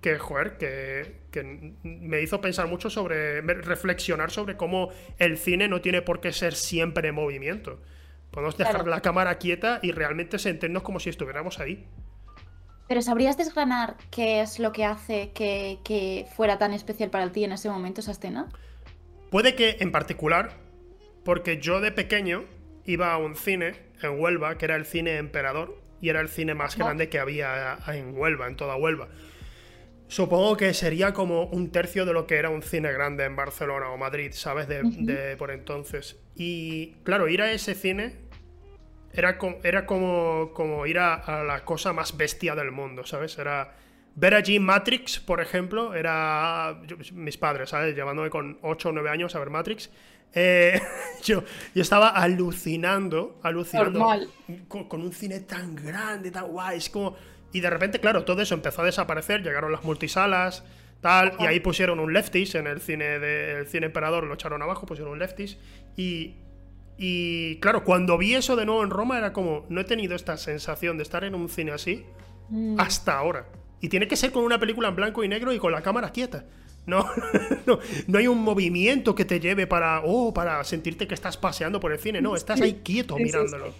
que joder, que, que me hizo pensar mucho sobre, reflexionar sobre cómo el cine no tiene por qué ser siempre en movimiento. Podemos dejar Claro. la cámara quieta y realmente sentirnos como si estuviéramos ahí. Pero ¿sabrías desgranar qué es lo que hace que, que fuera tan especial para ti en ese momento esa escena? Puede que en particular, porque yo de pequeño iba a un cine en Huelva, que era el cine Emperador, y era el cine más grande que había en Huelva, en toda Huelva. Supongo que sería como un tercio de lo que era un cine grande en Barcelona o Madrid, ¿sabes? De, de por entonces. Y claro, ir a ese cine era, co- era como, como ir a, a la cosa más bestia del mundo, ¿sabes? Era ver allí Matrix, por ejemplo, era yo- mis padres, ¿sabes? Llevándome con 8 o 9 años a ver Matrix. Eh, yo, yo estaba alucinando, alucinando con, con un cine tan grande, tan guay, es como... Y de repente, claro, todo eso empezó a desaparecer, llegaron las multisalas, tal, y ahí pusieron un leftis en el cine de el cine Emperador, lo echaron abajo, pusieron un leftis, y Y claro, cuando vi eso de nuevo en Roma era como, no he tenido esta sensación de estar en un cine así Mm. hasta ahora. Y tiene que ser con una película en blanco y negro y con la cámara quieta. No, no, no hay un movimiento que te lleve para, oh, para sentirte que estás paseando por el cine. No, estás ahí quieto Sí, sí, mirándolo.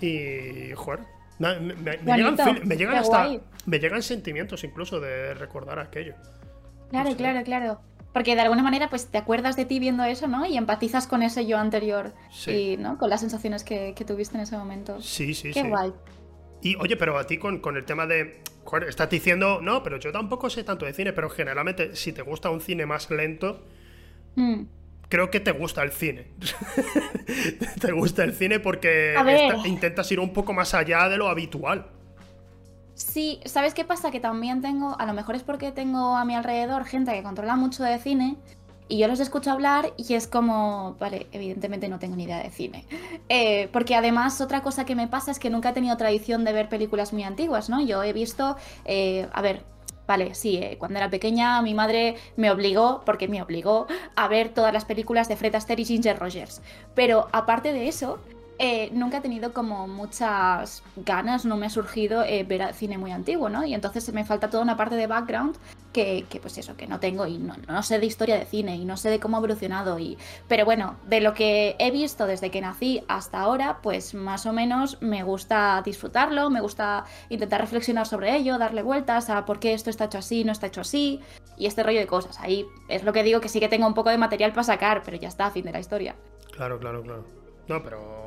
Y, joder, me, me- llegan, me llegan qué hasta, me llegan sentimientos incluso de recordar aquello. Claro, claro, claro. Porque de alguna manera, pues te acuerdas de ti viendo eso, ¿no? Y empatizas con ese yo anterior. Sí. Y, ¿no? Con las sensaciones que, que tuviste en ese momento. Sí, sí, Qué sí. guay. Y oye, pero a ti con, con el tema de. Joder, estás diciendo, no, pero yo tampoco sé tanto de cine, pero generalmente si te gusta un cine más lento, Mm. creo que te gusta el cine. te gusta el cine porque intentas ir un poco más allá de lo habitual. Sí, ¿sabes qué pasa? Que también tengo, a lo mejor es porque tengo a mi alrededor gente que controla mucho de cine y yo los escucho hablar y es como, vale, evidentemente no tengo ni idea de cine. Eh, porque además otra cosa que me pasa es que nunca he tenido tradición de ver películas muy antiguas, ¿no? Yo he visto, eh, a ver, vale, sí, eh, cuando era pequeña mi madre me obligó, porque me obligó, a ver todas las películas de Fred Astaire y Ginger Rogers. Pero aparte de eso, eh, nunca he tenido como muchas ganas, no me ha surgido eh, ver cine muy antiguo, ¿no? Y entonces me falta toda una parte de background que, que, pues eso, que no tengo y no, no sé de historia de cine y no sé de cómo ha evolucionado. Y... Pero bueno, de lo que he visto desde que nací hasta ahora, pues más o menos me gusta disfrutarlo, me gusta intentar reflexionar sobre ello, darle vueltas a por qué esto está hecho así, no está hecho así y este rollo de cosas. Ahí es lo que digo que sí que tengo un poco de material para sacar, pero ya está, fin de la historia. Claro, claro, claro. No, pero.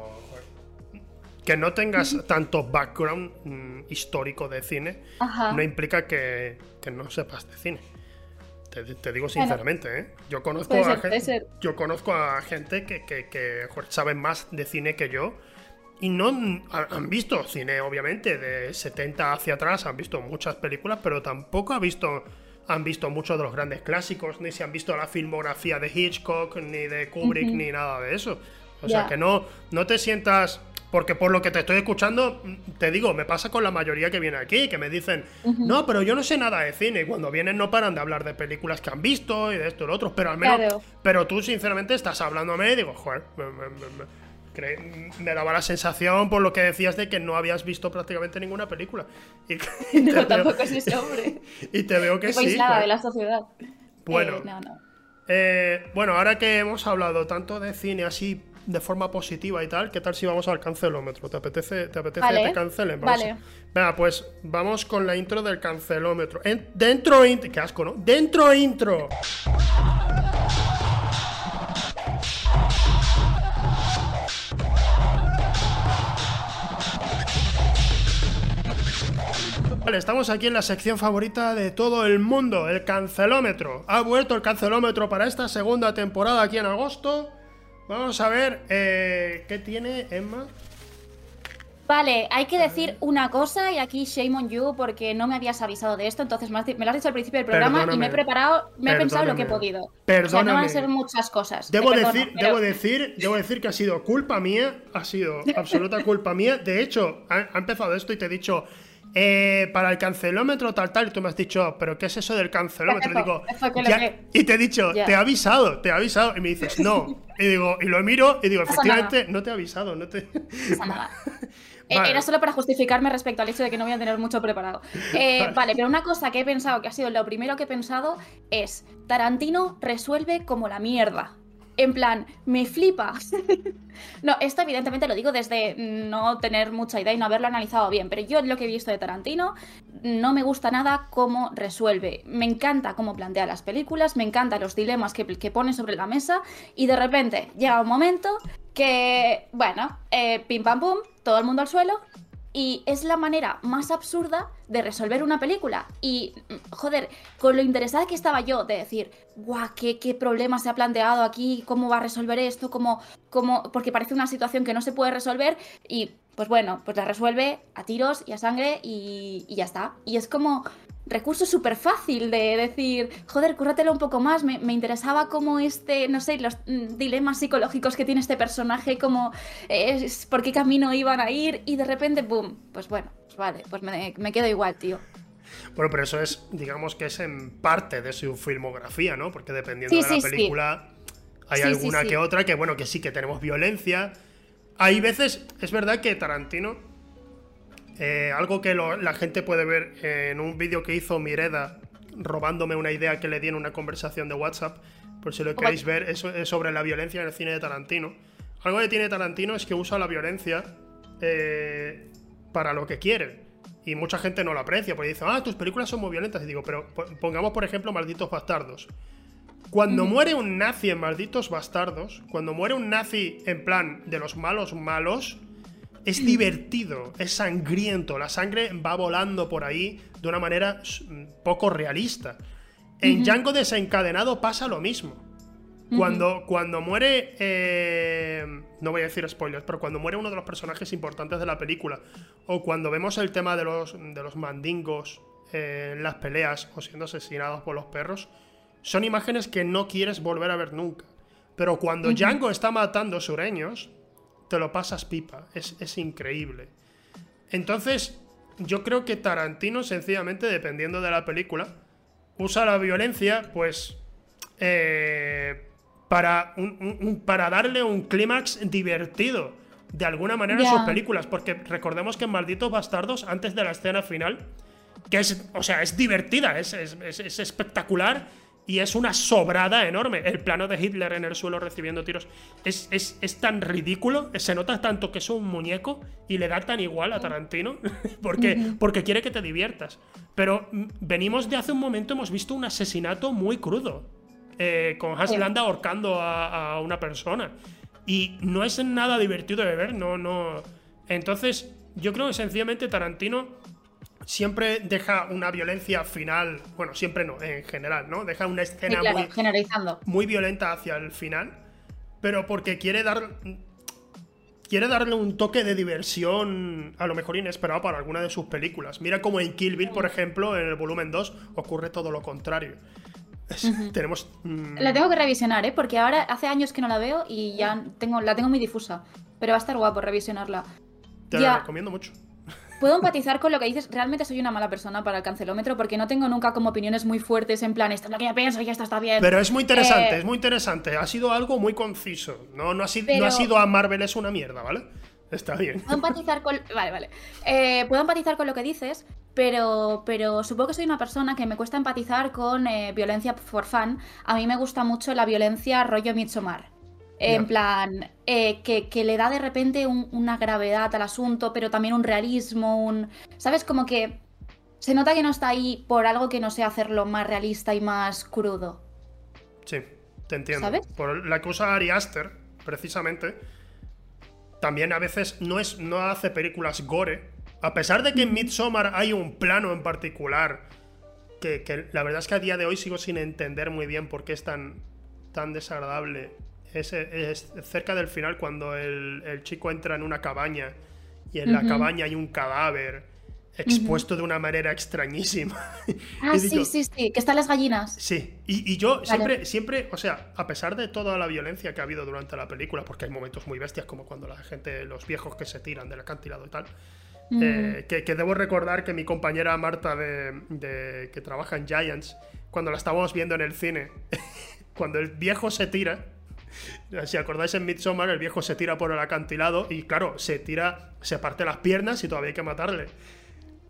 Que no tengas tanto background mm, histórico de cine Ajá. no implica que, que no sepas de cine. Te, te digo sinceramente, ¿eh? Yo conozco, a ser, gen- puede ser. yo conozco a gente que, que, que, saben más de cine que yo y no han han visto cine, obviamente, de 70 hacia atrás, han visto muchas películas, pero tampoco ha visto, han visto muchos de los grandes clásicos, ni se han visto la filmografía de Hitchcock, ni de Kubrick, ni nada de eso. O sea, que no, no te sientas... Porque por lo que te estoy escuchando, mm, te digo, me pasa con la mayoría que viene aquí, que me dicen, no, pero yo no sé nada de cine. Y cuando vienen no paran de hablar de películas que han visto y de esto y lo otro. Pero al menos, Claro. pero tú sinceramente estás hablándome y digo, joder, me, me- me- me- daba la sensación por lo que decías de que no habías visto prácticamente ninguna película. Y, y No, veo- tampoco es ese hombre. y te veo que sí. joder. de la sociedad. Bueno. Eh, no, no. Eh, bueno, ahora que hemos hablado tanto de cine así de forma positiva y tal, ¿qué tal si vamos al cancelómetro? ¿Te apetece, te apetece Vale, que te cancelen? Vamos vale. Venga, pues vamos con la intro del cancelómetro. En- dentro intro. Qué asco, ¿no? Dentro intro. Vale, estamos aquí en la sección favorita de todo el mundo, el cancelómetro. Ha vuelto el cancelómetro para esta segunda temporada aquí en agosto. Vamos a ver eh, qué tiene Emma. Vale, hay que decir una cosa y aquí shame on you porque no me habías avisado de esto, entonces me, lo has dicho al principio del programa y Perdóname. me he preparado, me he pensado lo que he Perdóname. podido. O sea, no van Perdóname. a ser muchas cosas. Debo perdono, decir, pero- debo decir, debo decir que ha sido culpa mía, ha sido absoluta culpa mía. De hecho, ha, ha empezado esto y te he dicho eh, para el cancelómetro tal tal y tú me has dicho, pero ¿qué es eso del cancelómetro? Y digo, Eso, que lo "Ya", que- y te he dicho, te he avisado, te he avisado y me dices no. Y digo y lo miro y digo efectivamente no te he avisado, no te. No pasa nada. Vale. Era solo para justificarme respecto al hecho de que no voy a tener mucho preparado. Eh, Vale. vale, pero una cosa que he pensado, que ha sido lo primero que he pensado, es Tarantino resuelve como la mierda. En plan, me flipa. no, esto evidentemente lo digo desde no tener mucha idea y no haberlo analizado bien, pero yo lo que he visto de Tarantino no me gusta nada cómo resuelve. Me encanta cómo plantea las películas, me encantan los dilemas que, que pone sobre la mesa y de repente llega un momento que, bueno, eh, pim pam pum, todo el mundo al suelo y es la manera más absurda de resolver una película. Y, mm, joder, con lo interesada que estaba yo de decir, guau, ¿qué, qué problema se ha planteado aquí, cómo va a resolver esto, cómo, cómo... porque parece una situación que no se puede resolver y, pues bueno, pues la resuelve a tiros y a sangre y, y ya está. Y es como recurso súper fácil de decir, joder, cúrratelo un poco más, me, me interesaba como este, no sé, los mm, dilemas psicológicos que tiene este personaje, como eh, es- por qué camino iban a ir y de repente, boom, pues bueno, pues vale, pues me, me quedo igual, tío. Bueno, pero eso es, digamos que es en parte de su filmografía, ¿no? Porque dependiendo Sí, de la sí, sí. película, Hay alguna que otra que, bueno, que sí que tenemos violencia. Hay veces, es verdad que Tarantino, eh, algo que la gente puede ver en un vídeo que hizo Mireda, robándome una idea que le di en una conversación de WhatsApp, por si lo queréis ver, es, es sobre la violencia en el cine de Tarantino. Algo que tiene Tarantino es que usa la violencia eh, para lo que quiere. Y mucha gente no lo aprecia, porque dice, ah, tus películas son muy violentas. Y digo, pero pongamos por ejemplo Malditos Bastardos. Cuando muere un nazi en Malditos Bastardos, cuando muere un nazi en plan de los malos malos, es divertido, es sangriento, la sangre va volando por ahí de una manera poco realista. En Django desencadenado pasa lo mismo. Cuando, cuando muere. Eh, no voy a decir spoilers, pero cuando muere uno de los personajes importantes de la película, o cuando vemos el tema de los, de los mandingos en las peleas o siendo asesinados por los perros, son imágenes que no quieres volver a ver nunca. Pero cuando Django está matando sureños, te lo pasas pipa. Es, es increíble. Entonces, yo creo que Tarantino, sencillamente, dependiendo de la película, usa la violencia, pues. Eh, para, para darle un clímax divertido de alguna manera en sus películas. Porque recordemos que en Malditos Bastardos, antes de la escena final, que es, o sea, es divertida, es, es, espectacular y es una sobrada enorme. El plano de Hitler en el suelo recibiendo tiros es, es, tan ridículo, se nota tanto que es un muñeco y le da tan igual a Tarantino porque, porque quiere que te diviertas. Pero mm, venimos de hace un momento, hemos visto un asesinato muy crudo. Eh, con Hans ahorcando a, una persona. Y no es nada divertido de ver, no, no. Entonces, yo creo que sencillamente Tarantino siempre deja una violencia final. Bueno, siempre no, en general, ¿no? Deja una escena muy, muy violenta hacia el final. Pero porque quiere dar. Quiere darle un toque de diversión, a lo mejor inesperado para alguna de sus películas. Mira como en Kill Bill, por ejemplo, en el volumen 2, ocurre todo lo contrario. Tenemos. Mm, la tengo que revisionar, ¿eh? Porque ahora hace años que no la veo y ya tengo, la tengo muy difusa. Pero va a estar guapo revisionarla. Te la recomiendo mucho. Puedo empatizar con lo que dices. Realmente soy una mala persona para el cancelómetro porque no tengo nunca como opiniones muy fuertes en plan, esto es lo que yo pienso y esto está bien. Pero es muy interesante, eh, es muy interesante. Ha sido algo muy conciso. No, no, ha, sido, no ha sido a Marvel es una mierda, ¿vale? Está bien. Puedo empatizar con. Vale, vale. Eh, puedo empatizar con lo que dices, pero, pero supongo que soy una persona que me cuesta empatizar con eh, violencia for fun. A mí me gusta mucho la violencia rollo Midsommar. En plan, eh, que, le da de repente una gravedad al asunto, pero también un realismo, un. ¿Sabes? Como que se nota que no está ahí por algo que no sé hacerlo más realista y más crudo. Sí, te entiendo. ¿Sabes? Por la que usa Ari Aster, precisamente también a veces no, es, no hace películas gore. A pesar de que en Midsommar hay un plano en particular que, la verdad es que a día de hoy sigo sin entender muy bien por qué es tan, tan desagradable. Es, cerca del final cuando el, chico entra en una cabaña y en la cabaña hay un cadáver expuesto de una manera extrañísima. Ah, sí, sí, sí, que están las gallinas. Sí, y, yo siempre, siempre, o sea, a pesar de toda la violencia que ha habido durante la película, porque hay momentos muy bestias, como cuando la gente, los viejos que se tiran del acantilado y tal, eh, que, debo recordar que mi compañera Marta, de, que trabaja en Giants, cuando la estábamos viendo en el cine, cuando el viejo se tira, si acordáis en Midsommar, el viejo se tira por el acantilado y claro, se tira, se parte las piernas y todavía hay que matarle.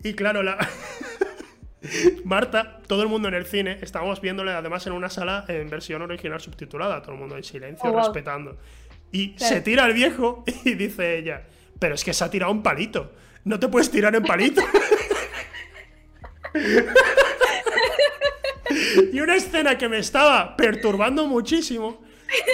Y claro, la. Marta, todo el mundo en el cine, estábamos viéndole además en una sala en versión original subtitulada, todo el mundo en silencio, oh, respetando. Y se tira el viejo y dice ella, pero es que se ha tirado un palito, no te puedes tirar en palito. y una escena que me estaba perturbando muchísimo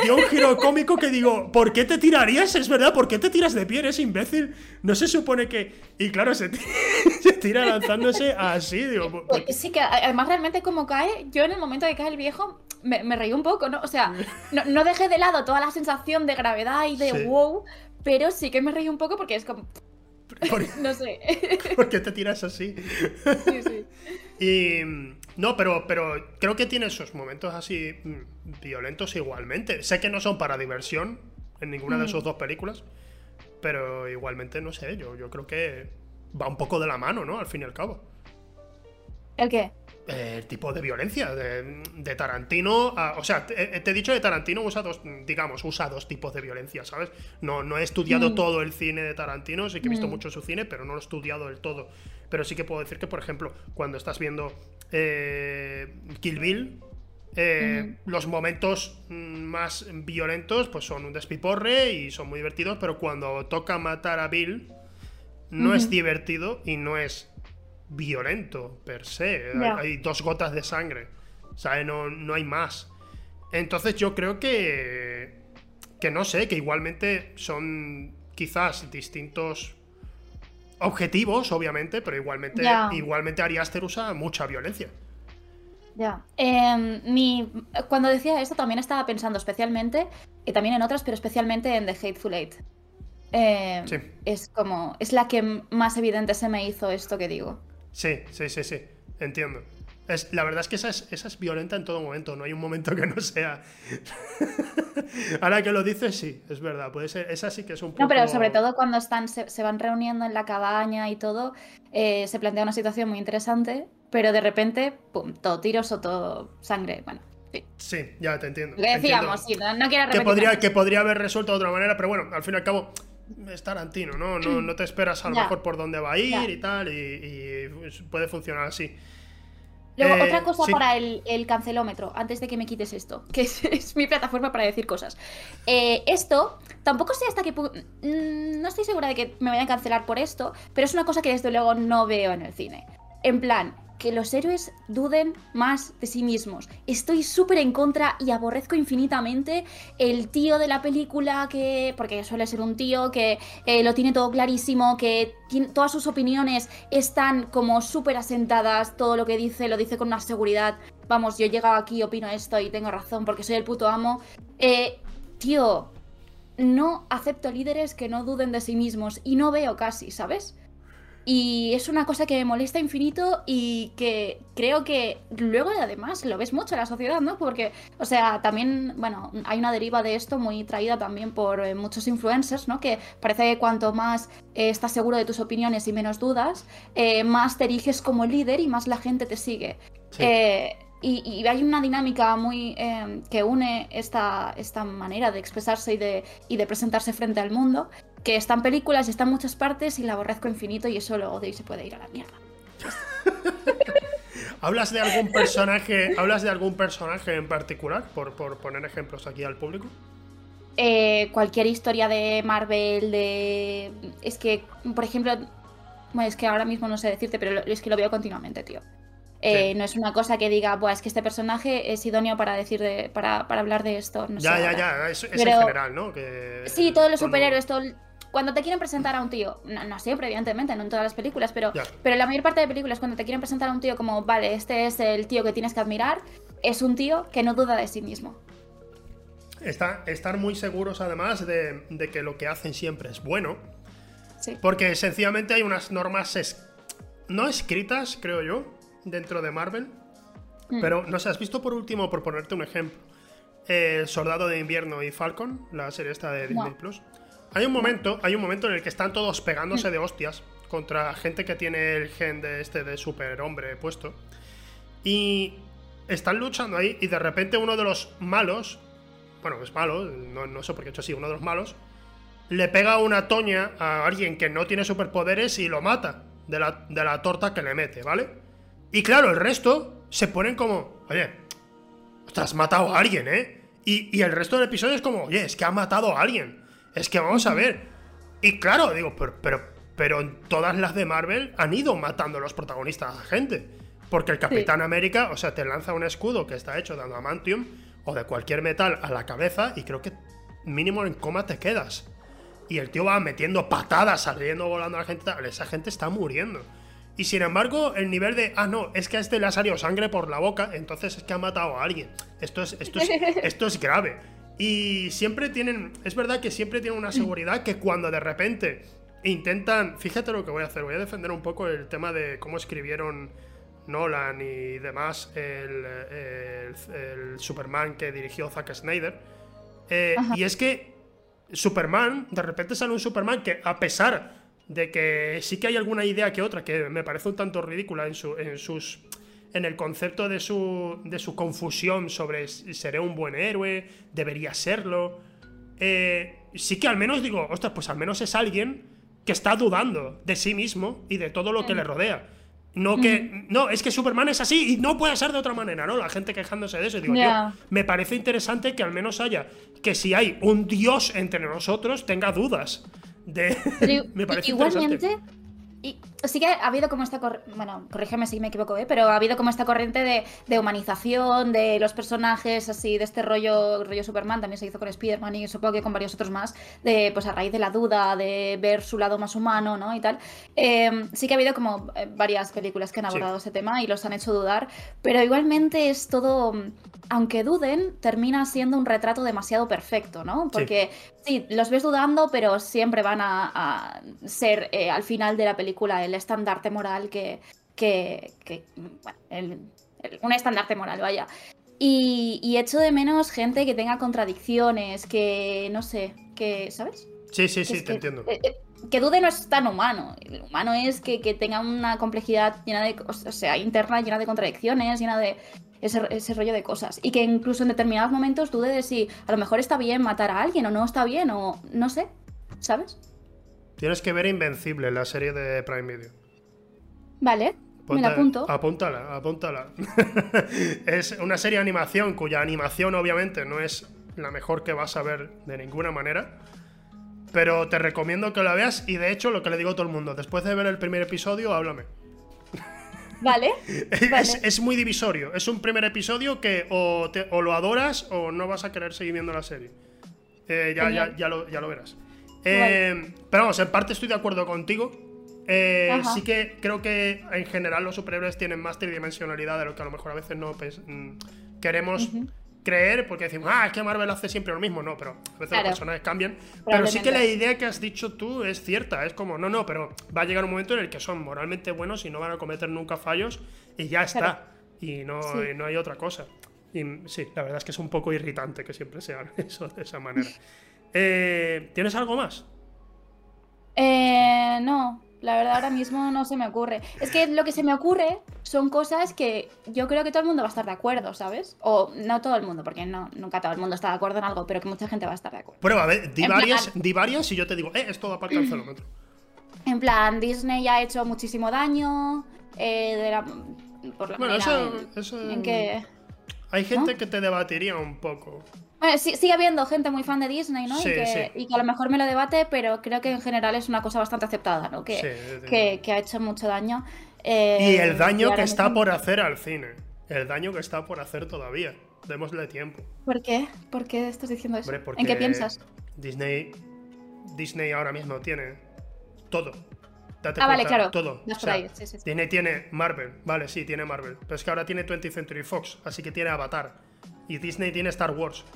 dio un giro cómico que digo, ¿por qué te tirarías? Es verdad, ¿por qué te tiras de pie? Eres imbécil. No se supone que. Y claro, se, tira lanzándose así, digo. Sí, que además realmente como cae, yo en el momento que cae el viejo me, reí un poco, ¿no? O sea, no, no, dejé de lado toda la sensación de gravedad y de wow, pero sí que me reí un poco porque es como. no sé. ¿Por qué te tiras así? Sí, sí. Y no, pero, pero creo que tiene esos momentos así mm, violentos igualmente. Sé que no son para diversión en ninguna de sus dos películas, pero igualmente, no sé, yo, yo creo que va un poco de la mano, ¿no? Al fin y al cabo. ¿El qué? el tipo de violencia de, Tarantino. o sea, te, he dicho de Tarantino usa dos, digamos, usa dos tipos de violencia, ¿sabes? No, no he estudiado mm. todo el cine de Tarantino, sí que he visto mm. mucho su cine, pero no lo he estudiado del todo. Pero sí que puedo decir que, por ejemplo, cuando estás viendo eh, Kill Bill, eh, los momentos mm, más violentos pues son un despiporre y son muy divertidos, pero cuando toca matar a Bill no es divertido y no es violento per se. Hay, dos gotas de sangre. Sea, no, no hay más. Entonces yo creo que. Que no sé, que igualmente son quizás distintos objetivos, obviamente, pero igualmente, igualmente Ari Aster usa mucha violencia. Ya. Em, mi, cuando decía esto también estaba pensando especialmente, y también en otras, pero especialmente en The Hateful Eight. Em, sí. Es como, es la que más evidente se me hizo esto que digo. Sí, sí, sí, sí. Entiendo. Es, la verdad es que esa es, esa es violenta en todo momento, no hay un momento que no sea. Ahora que lo dices, sí, es verdad. Puede ser, esa sí que es un poco. No, pero sobre todo cuando están, se, van reuniendo en la cabaña y todo, eh, se plantea una situación muy interesante, pero de repente, pum, todo tiros o todo sangre. Bueno, sí. Sí, ya te entiendo. Lo decíamos, sí, no, quiero repetir. Que podría, que podría haber resuelto de otra manera, pero bueno, al fin y al cabo es Tarantino, ¿no? No, no te esperas a lo mejor por dónde va a ir y tal, y, puede funcionar así. Luego, otra eh, cosa para el, cancelómetro, antes de que me quites esto, que es, mi plataforma para decir cosas. Eh, esto, tampoco sé hasta qué mm, No estoy segura de que me vayan a cancelar por esto, pero es una cosa que desde luego no veo en el cine. En plan, que los héroes duden más de sí mismos. Estoy súper en contra y aborrezco infinitamente el tío de la película que, porque suele ser un tío que eh, lo tiene todo clarísimo, que todas sus opiniones están como súper asentadas, todo lo que dice lo dice con una seguridad. Vamos, yo he llegado aquí, opino esto y tengo razón porque soy el puto amo. Eh, tío, no acepto líderes que no duden de sí mismos y no veo casi, ¿sabes? Y es una cosa que me molesta infinito y que creo que luego además lo ves mucho en la sociedad, ¿no? Porque, o sea, también, bueno, hay una deriva de esto muy traída también por eh, muchos influencers, ¿no? Que parece que cuanto más eh, estás seguro de tus opiniones y menos dudas, eh, más te eriges como líder y más la gente te sigue. Y, hay una dinámica muy que une esta, esta manera de expresarse y de, y de presentarse frente al mundo que está en películas y está en muchas partes y la aborrezco infinito y eso lo odio y se puede ir a la mierda. ¿Hablas de algún personaje, ¿hablas de algún personaje en particular? Por, poner ejemplos aquí al público. Eh, cualquier historia de Marvel, de. Es que, por ejemplo. Bueno, es que ahora mismo no sé decirte, pero es que lo veo continuamente, tío. Eh, no es una cosa que diga, Buah, es que este personaje es idóneo para decir de, para, hablar de esto. ya, ya, ya, es, en general, ¿no? sí, todos los superhéroes, todo, cuando te quieren presentar a un tío, no, siempre, evidentemente, no en todas las películas, pero, pero la mayor parte de películas, cuando te quieren presentar a un tío como, vale, este es el tío que tienes que admirar, es un tío que no duda de sí mismo. Está, estar muy seguros, además, de, que lo que hacen siempre es bueno. Sí. Porque sencillamente hay unas normas no escritas, creo yo, dentro de Marvel. Mm. Pero, no sé, has visto por último, por ponerte un ejemplo, El Soldado de Invierno y Falcon, la serie esta de Disney Plus. Hay un momento, hay un momento en el que están todos pegándose de hostias contra gente que tiene el gen de este de superhombre puesto. Y están luchando ahí y de repente uno de los malos, bueno, es malo, no, sé por qué he hecho así, uno de los malos, le pega una toña a alguien que no tiene superpoderes y lo mata de la, de la torta que le mete, ¿vale? Y claro, el resto se ponen como, oye, has matado a alguien, ¿eh? Y, y el resto del episodio es como, oye, es que ha matado a alguien. Es que vamos a ver. Y claro, digo, pero, pero, pero todas las de Marvel han ido matando a los protagonistas a gente. Porque el Capitán América, o sea, te lanza un escudo que está hecho de adamantium o de cualquier metal a la cabeza y creo que mínimo en coma te quedas. Y el tío va metiendo patadas, saliendo volando a la gente. Esa gente está muriendo. Y sin embargo, el nivel de, ah, no, es que a este le ha salido sangre por la boca, entonces es que ha matado a alguien. Esto es, esto es, esto es grave. Y siempre tienen, es verdad que siempre tienen una seguridad que cuando de repente intentan, fíjate lo que voy a hacer, voy a defender un poco el tema de cómo escribieron Nolan y demás el, Superman que dirigió Zack Snyder. Eh, y es que Superman, de repente sale un Superman que a pesar de que sí que hay alguna idea que otra que me parece un tanto ridícula en, su, en sus en el concepto de su, de su confusión sobre seré un buen héroe, debería serlo. Eh, sí que al menos digo, ostras, pues al menos es alguien que está dudando de sí mismo y de todo lo que le rodea. No que. No, es que Superman es así y no puede ser de otra manera, ¿no? La gente quejándose de eso. Digo, me parece interesante que al menos haya. Que si hay un dios entre nosotros, tenga dudas. De. me parece igualmente, sí que ha habido como esta bueno, corrígeme si me equivoco, ¿eh? pero ha habido como esta corriente de, humanización de los personajes, así, de este rollo, rollo Superman, también se hizo con Spider-Man y supongo que con varios otros más, de pues a raíz de la duda, de ver su lado más humano, ¿no? Y tal. Em, sí que ha habido como eh, varias películas que han abordado ese tema y los han hecho dudar, pero igualmente es todo, aunque duden, termina siendo un retrato demasiado perfecto, ¿no? Porque sí, los ves dudando, pero siempre van a, ser eh, al final de la película el estandarte moral que. que, bueno, un estandarte moral, vaya. Y, y, echo de menos gente que tenga contradicciones, que no sé, que. ¿Sabes? Sí, sí, sí, te entiendo. Eh, eh, que dude no es tan humano. El humano es que, tenga una complejidad llena de. O sea, interna, llena de contradicciones, llena de. Ese, ese, rollo de cosas. Y que incluso en determinados momentos dude de si a lo mejor está bien matar a alguien o no está bien, o no sé. ¿Sabes? Tienes que ver Invencible, la serie de Prime Video. Vale, me la apunto. Apúntala, apúntala. es una serie de animación cuya animación obviamente no es la mejor que vas a ver de ninguna manera. Pero te recomiendo que la veas y de hecho lo que le digo a todo el mundo, después de ver el primer episodio, háblame. Vale. es, muy divisorio. Es un primer episodio que o, lo adoras o no vas a querer seguir viendo la serie. Eh, ya, ya, ya, lo, ya lo verás. Eh, pero vamos, en parte estoy de acuerdo contigo. Eh, sí que creo que en general los superhéroes tienen más tridimensionalidad de lo que a lo mejor a veces no pues, queremos creer, porque decimos, ah, es que Marvel hace siempre lo mismo. No, pero a veces los personajes cambian. Pero sí que la idea que has dicho tú es cierta. Es como, no, no, pero va a llegar un momento en el que son moralmente buenos y no van a cometer nunca fallos y ya está. Y no, y no hay otra cosa. Y sí, la verdad es que es un poco irritante que siempre sean eso de esa manera. Eh, ¿Tienes algo más? Eh, no, la verdad ahora mismo no se me ocurre. Es que lo que se me ocurre son cosas que yo creo que todo el mundo va a estar de acuerdo, ¿sabes? O no todo el mundo, porque no, nunca todo el mundo está de acuerdo en algo, pero que mucha gente va a estar de acuerdo. Prueba, a ver, di, varias, y yo te digo, eh, esto va para el celómetro. En plan, Disney ha hecho muchísimo daño. Eh, de la, por la bueno, eso, en, que. Hay gente que te debatiría un poco. Bueno, sí, sigue habiendo gente muy fan de Disney, ¿no? y, que, y, que, a lo mejor me lo debate, pero creo que en general es una cosa bastante aceptada, ¿no? Que, que, ha hecho mucho daño. Eh, y el daño que está por hacer al cine. El daño que está por hacer todavía. Démosle tiempo. ¿Por qué? ¿Por qué estás diciendo eso? ¿En qué piensas? Disney, Disney ahora mismo tiene todo. ah, vale, claro. Todo. Disney tiene Marvel, vale, sí, tiene Marvel. Pero es que ahora tiene 20th Century Fox, así que tiene Avatar. Y Disney tiene Star Wars.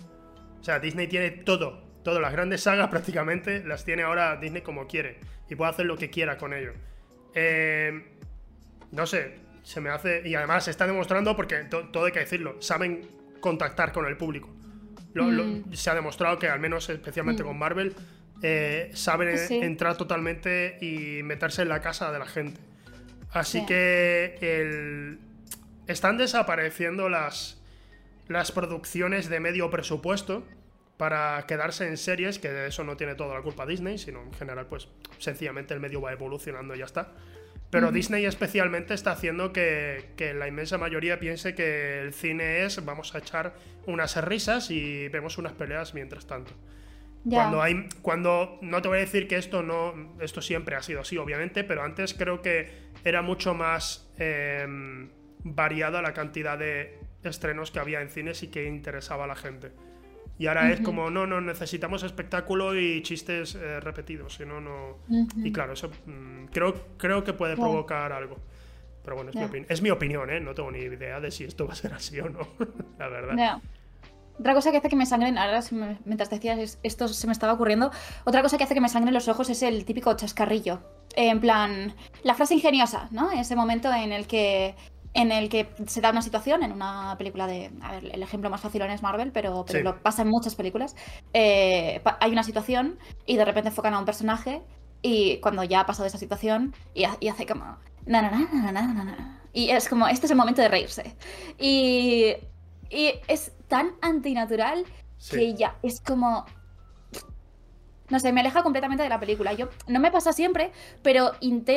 O sea, Disney tiene todo. Todas las grandes sagas prácticamente las tiene ahora Disney como quiere. Y puede hacer lo que quiera con ello. Eh, no sé, se me hace... Y además se está demostrando, porque todo hay que decirlo, saben contactar con el público. Mm. se ha demostrado que al menos especialmente mm. con Marvel eh, saben entrar totalmente y meterse en la casa de la gente. Así que están desapareciendo las, las producciones de medio presupuesto para quedarse en series, que de eso no tiene toda la culpa Disney, sino en general, pues sencillamente el medio va evolucionando y ya está. Pero Disney especialmente está haciendo que, la inmensa mayoría piense que el cine es vamos a echar unas risas y vemos unas peleas mientras tanto. Cuando hay. Cuando. No te voy a decir que esto no. Esto siempre ha sido así, obviamente, pero antes creo que era mucho más eh, variada la cantidad de estrenos que había en cines y que interesaba a la gente. Y ahora es como, no, no, necesitamos espectáculo y chistes eh, repetidos, si no, no... Y claro, eso mm, creo, creo que puede provocar algo. Pero bueno, es, mi, opinión, ¿eh? No tengo ni idea de si esto va a ser así o no, la verdad. Otra cosa que hace que me sangren, ahora mientras decías esto se me estaba ocurriendo, otra cosa que hace que me sangren los ojos es el típico chascarrillo. En plan, la frase ingeniosa, ¿no? Ese momento en el que en el que se da una situación en una película de. A ver, el ejemplo más fácil es Marvel, pero, pero lo pasa en muchas películas. Eh, hay una situación y de repente enfocan a un personaje y cuando ya ha pasado esa situación y, hace como. Na, na, na, Y es como, este es el momento de reírse. Y, y es tan antinatural que ya es como, no sé, me aleja completamente de la película. Yo no me pasa siempre, pero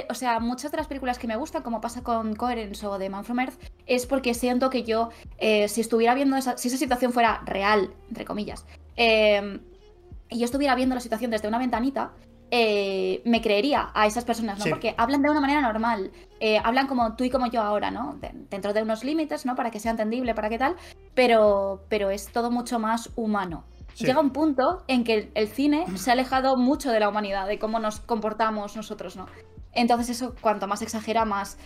o sea, muchas de las películas que me gustan, como pasa con Coherence o The Man from Earth, es porque siento que yo, eh, si estuviera viendo esa, si esa situación fuera real, entre comillas, eh, y yo estuviera viendo la situación desde una ventanita, eh, me creería a esas personas, ¿no? Porque hablan de una manera normal, hablan como tú y como yo ahora, ¿no? dentro de unos límites, ¿no? Para que sea entendible, para qué tal, pero, pero es todo mucho más humano llega un punto en que el, cine se ha alejado mucho de la humanidad, de cómo nos comportamos nosotros, ¿no? Entonces eso, cuanto más exagera, más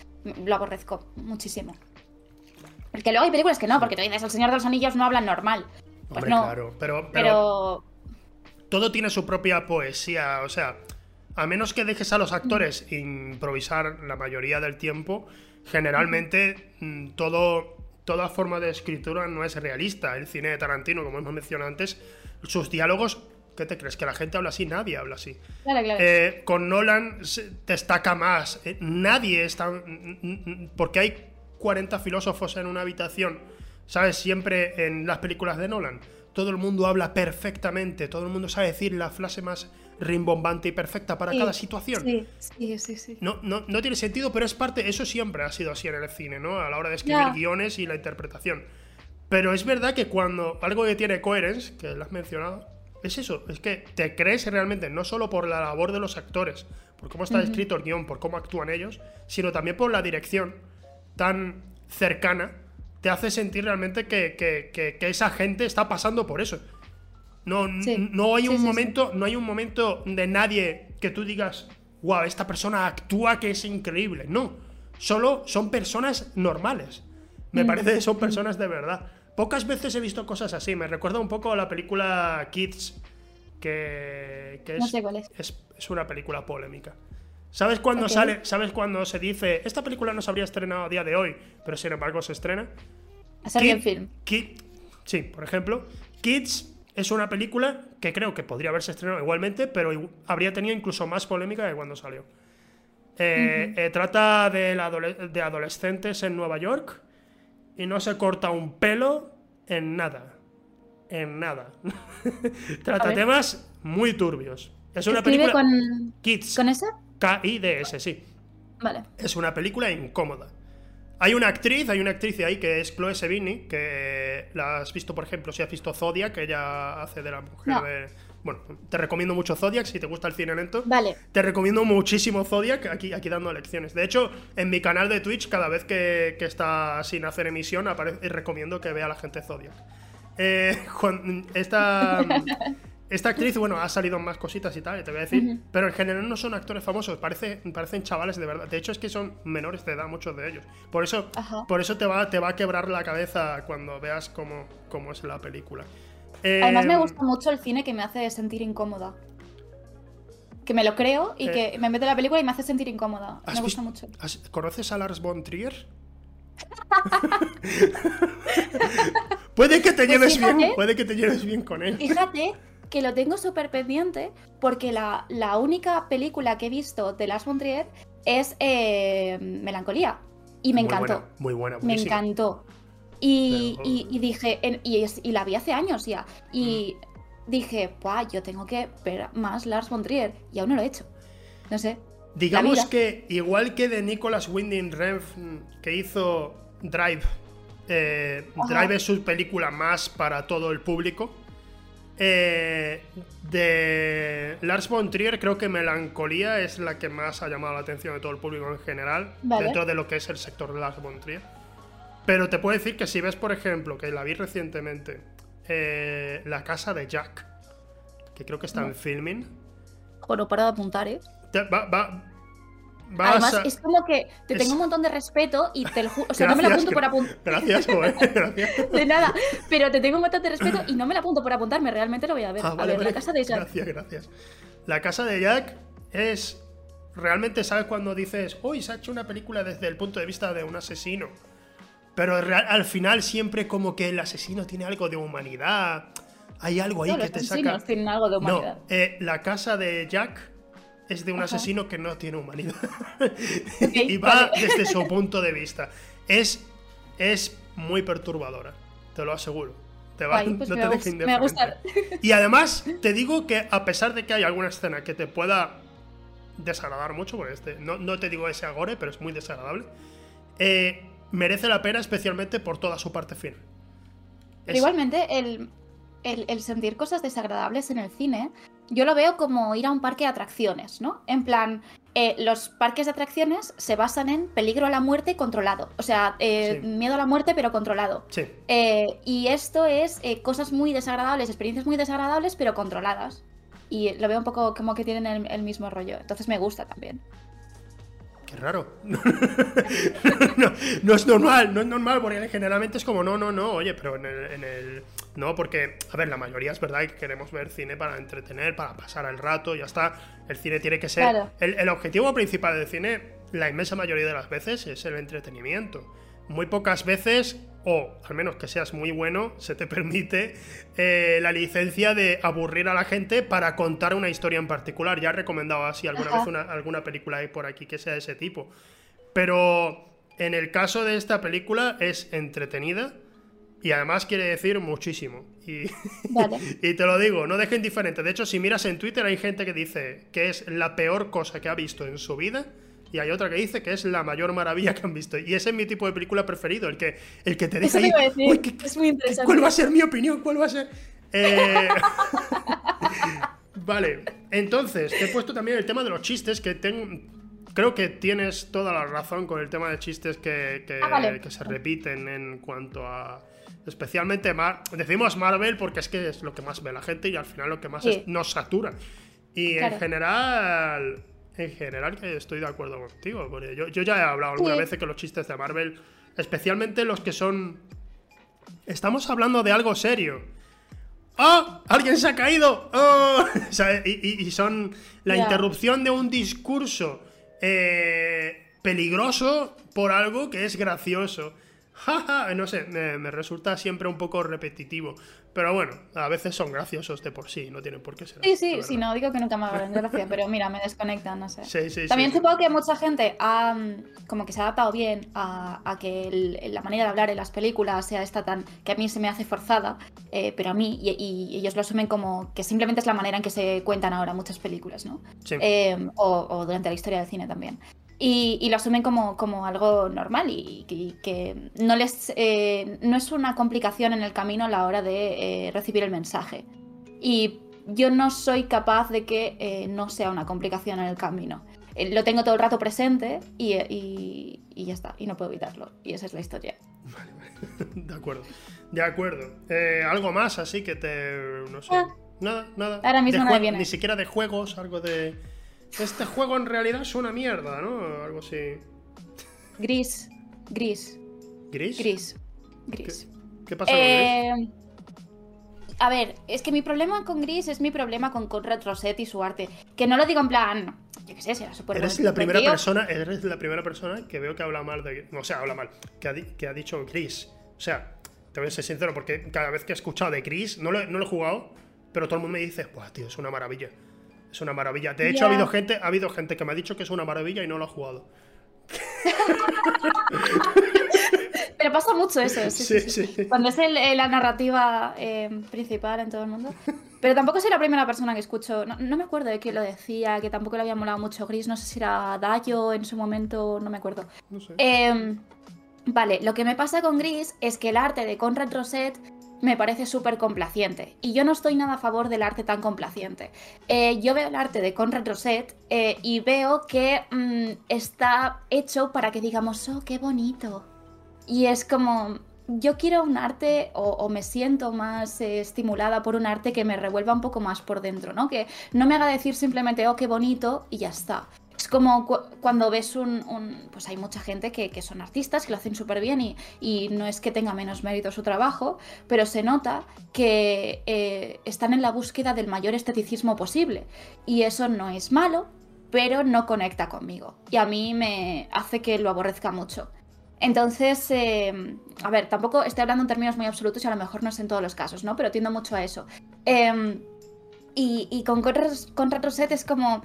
lo aborrezco muchísimo. Porque luego hay películas que no, porque tú dices, El Señor de los Anillos no hablan normal. Pues no. Claro, pero, pero, Todo tiene su propia poesía, o sea, a menos que dejes a los actores improvisar la mayoría del tiempo, generalmente mm, todo, toda forma de escritura no es realista. El cine de Tarantino, como hemos mencionado antes, sus diálogos, ¿qué te crees? ¿Que la gente habla así? Nadie habla así. Eh, con Nolan destaca más. Eh, nadie está... Porque hay 40 filósofos en una habitación, ¿sabes? Siempre en las películas de Nolan. Todo el mundo habla perfectamente, todo el mundo sabe decir la frase más rimbombante y perfecta para cada situación. Sí, sí, sí, sí. No, no, no, tiene sentido, pero es parte, eso siempre ha sido así en el cine, ¿no? A la hora de escribir guiones y la interpretación. Pero es verdad que cuando algo que tiene coherence, que lo has mencionado, es eso, es que te crees realmente, no solo por la labor de los actores, por cómo está escrito el guion, por cómo actúan ellos, sino también por la dirección tan cercana, te hace sentir realmente que, esa gente está pasando por eso. No, no hay un momento, no hay un momento de nadie que tú digas, wow, esta persona actúa que es increíble. No, solo son personas normales. Me parece que son personas de verdad. Pocas veces he visto cosas así. Me recuerda un poco a la película Kids, que, es, no sé cuál es. es, una película polémica. ¿Sabes cuándo sale? ¿Sabes cuándo se dice esta película no se habría estrenado a día de hoy, pero sin embargo se estrena? A en film. sí, por ejemplo, Kids es una película que creo que podría haberse estrenado igualmente, pero habría tenido incluso más polémica que cuando salió. Eh, eh, trata de, de adolescentes en Nueva York y no se corta un pelo en nada. En nada. Trata temas muy turbios. Es una película. con. Kids. ¿Con ese? K-I-D-S, sí. Vale. Es una película incómoda. Hay una actriz, hay una actriz ahí que es Chloe Sevigny, que la has visto, por ejemplo, si has visto Zodiac, que ella hace de la mujer de bueno, te recomiendo mucho Zodiac si te gusta el cine lento. Vale. Te recomiendo muchísimo Zodiac aquí, aquí dando lecciones. De hecho, en mi canal de Twitch, cada vez que, está sin hacer emisión, aparece, recomiendo que vea a la gente Zodiac. Eh, esta, esta actriz, bueno, ha salido más cositas y tal, te voy a decir, pero en general no son actores famosos, parece, parecen chavales de verdad. De hecho, es que son menores de edad, muchos de ellos. Por eso, por eso te, va, te va a quebrar la cabeza cuando veas cómo, cómo es la película. Además me em, gusta mucho el cine que me hace sentir incómoda. Que me lo creo y que me mete la película y me hace sentir incómoda. Me gusta mucho. ¿Conoces a Lars von Trier? puede que te pues lleves bien, puede que te lleves bien con él. Fíjate que lo tengo súper pendiente porque la, única película que he visto de Lars von Trier es eh, Melancolía. Y me encantó. muy buena, Me encantó. Y, dije, y, la vi hace años ya. Y mm. dije, yo tengo que ver más Lars von Trier. Y aún no lo he hecho. No sé. Digamos que, igual que de Nicolas Winding Refn, que hizo Drive, eh, Drive es su película más para todo el público. Eh, de Lars von Trier, creo que Melancolía es la que más ha llamado la atención de todo el público en general, dentro de lo que es el sector de Lars von Trier. Pero te puedo decir que si ves, por ejemplo, que la vi recientemente, eh, La casa de Jack, que creo que está en filming. Bueno, para de apuntar, ¿eh? va, va, Además, es como que te tengo un montón de respeto y te lo juro. O sea, no me la apunto por apuntar. Gracias, joder. Gracias. De nada. Pero te tengo un montón de respeto y no me la apunto por apuntarme. Realmente lo voy a ver. Ah, a ver, la casa de Jack. Gracias, gracias. La casa de Jack es. Realmente sabes cuando dices, uy, se ha hecho una película desde el punto de vista de un asesino. Pero al final siempre como que el asesino tiene algo de humanidad. Hay algo ahí que te saca. tienen algo de humanidad. No, eh, la casa de Jack es de un asesino que no tiene humanidad. y va desde su punto de vista. Es, es muy perturbadora, te lo aseguro. Te va, pues no te me gusta. Y además, te digo que a pesar de que hay alguna escena que te pueda desagradar mucho, porque este, no, no te digo ese agore, pero es muy desagradable, eh, merece la pena especialmente por toda su parte final. Pero igualmente, el, el, sentir cosas desagradables en el cine, yo lo veo como ir a un parque de atracciones, ¿no? En plan, eh, los parques de atracciones se basan en peligro a la muerte controlado. O sea, eh, miedo a la muerte pero controlado. Sí. Eh, y esto es cosas muy desagradables, experiencias muy desagradables pero controladas. Y lo veo un poco como que tienen el mismo rollo. Entonces me gusta también raro. no, es normal, no es normal, porque generalmente es como, no, no, no, oye, pero en el, No, porque, a ver, la mayoría es verdad que queremos ver cine para entretener, para pasar el rato, ya está. El cine tiene que ser... El, el objetivo principal del cine, la inmensa mayoría de las veces, es el entretenimiento. Muy pocas veces o al menos que seas muy bueno, se te permite eh, la licencia de aburrir a la gente para contar una historia en particular. Ya he recomendado así alguna vez una, alguna película por aquí que sea de ese tipo. Pero en el caso de esta película es entretenida y además quiere decir muchísimo. Y, y te lo digo, no dejen indiferente. De hecho, si miras en Twitter hay gente que dice que es la peor cosa que ha visto en su vida y hay otra que dice que es la mayor maravilla que han visto. Y ese es mi tipo de película preferido, el que, el que te dice ahí, es muy interesante. ¿cuál va a ser mi opinión? ¿Cuál va a ser? Eh, vale, entonces, te he puesto también el tema de los chistes, que tengo... Creo que tienes toda la razón con el tema de chistes que, que, ah, se repiten en cuanto a especialmente decimos Marvel porque es que es lo que más ve la gente y al final lo que más nos satura. Y en general, en general que estoy de acuerdo contigo. Porque yo, ya he hablado alguna vez que los chistes de Marvel, especialmente los que son... Estamos hablando de algo serio. ¡Oh! ¡Alguien se ha caído! ¡Oh! y, son la interrupción de un discurso eh, peligroso por algo que es gracioso. No sé, me, resulta siempre un poco repetitivo. Pero bueno, a veces son graciosos de por sí, no tienen por qué ser. Sí, sí, sí, no digo que nunca me hagan gracia, pero mira, me desconectan, no sé. Sí, sí, También supongo que mucha gente ha, como que se ha adaptado bien a, que la manera de hablar en las películas sea esta tan, que a mí se me hace forzada, eh, pero a mí, y, ellos lo asumen como que simplemente es la manera en que se cuentan ahora muchas películas, ¿no? Sí. Eh, o, o durante la historia del cine también y, lo asumen como, como algo normal y, que no, les, eh, no es una complicación en el camino a la hora de eh, recibir el mensaje. Y yo no soy capaz de que eh, no sea una complicación en el camino. lo tengo todo el rato presente y, y, ya está, y no puedo evitarlo. Y esa es la historia. Vale, vale. De acuerdo. De acuerdo. algo más así que te... no sé. Ah. nada, nada. Ahora mismo no viene. Ni siquiera de juegos, algo de este juego en realidad es una mierda, ¿no? Algo así. Gris. Gris. ¿Gris? Gris. Gris. ¿Qué, pasa con Gris? Eh, a ver, es que mi problema con Gris es mi problema con Conrad Roset y su arte. Que no lo digo en plan. Yo qué sé, será súper Eres la primera persona, eres la primera persona que veo que habla mal de. O sea, habla mal. Que ha, que ha dicho Gris. O sea, te voy a ser sincero, porque cada vez que he escuchado de Gris, no lo, no lo he jugado, pero todo el mundo me dice, Buah, tío, es una maravilla. Es una maravilla. De hecho, ha habido gente, ha habido gente que me ha dicho que es una maravilla y no lo ha jugado. Pero pasa mucho eso. Sí, sí, Cuando es la narrativa eh, principal en todo el mundo. Pero tampoco soy la primera persona que escucho. No, me acuerdo de quién lo decía, que tampoco le había molado mucho Gris. No sé si era Dayo en su momento, no me acuerdo. No sé. Em, vale, lo que me pasa con Gris es que el arte de Conrad Roset me parece súper complaciente. Y yo no estoy nada a favor del arte tan complaciente. Eh, yo veo el arte de Conrad Roset eh, y veo que mm, está hecho para que digamos, oh, qué bonito. Y es como, yo quiero un arte o, me siento más eh, estimulada por un arte que me revuelva un poco más por dentro, ¿no? Que no me haga decir simplemente, oh, qué bonito y ya está. Es como cuando ves un, Pues hay mucha gente que, son artistas, que lo hacen súper bien y, no es que tenga menos mérito su trabajo, pero se nota que eh, están en la búsqueda del mayor esteticismo posible. Y eso no es malo, pero no conecta conmigo. Y a mí me hace que lo aborrezca mucho. Entonces, em, a ver, tampoco estoy hablando en términos muy absolutos y a lo mejor no es en todos los casos, ¿no? Pero tiendo mucho a eso. Em, y, con, con Retroset es como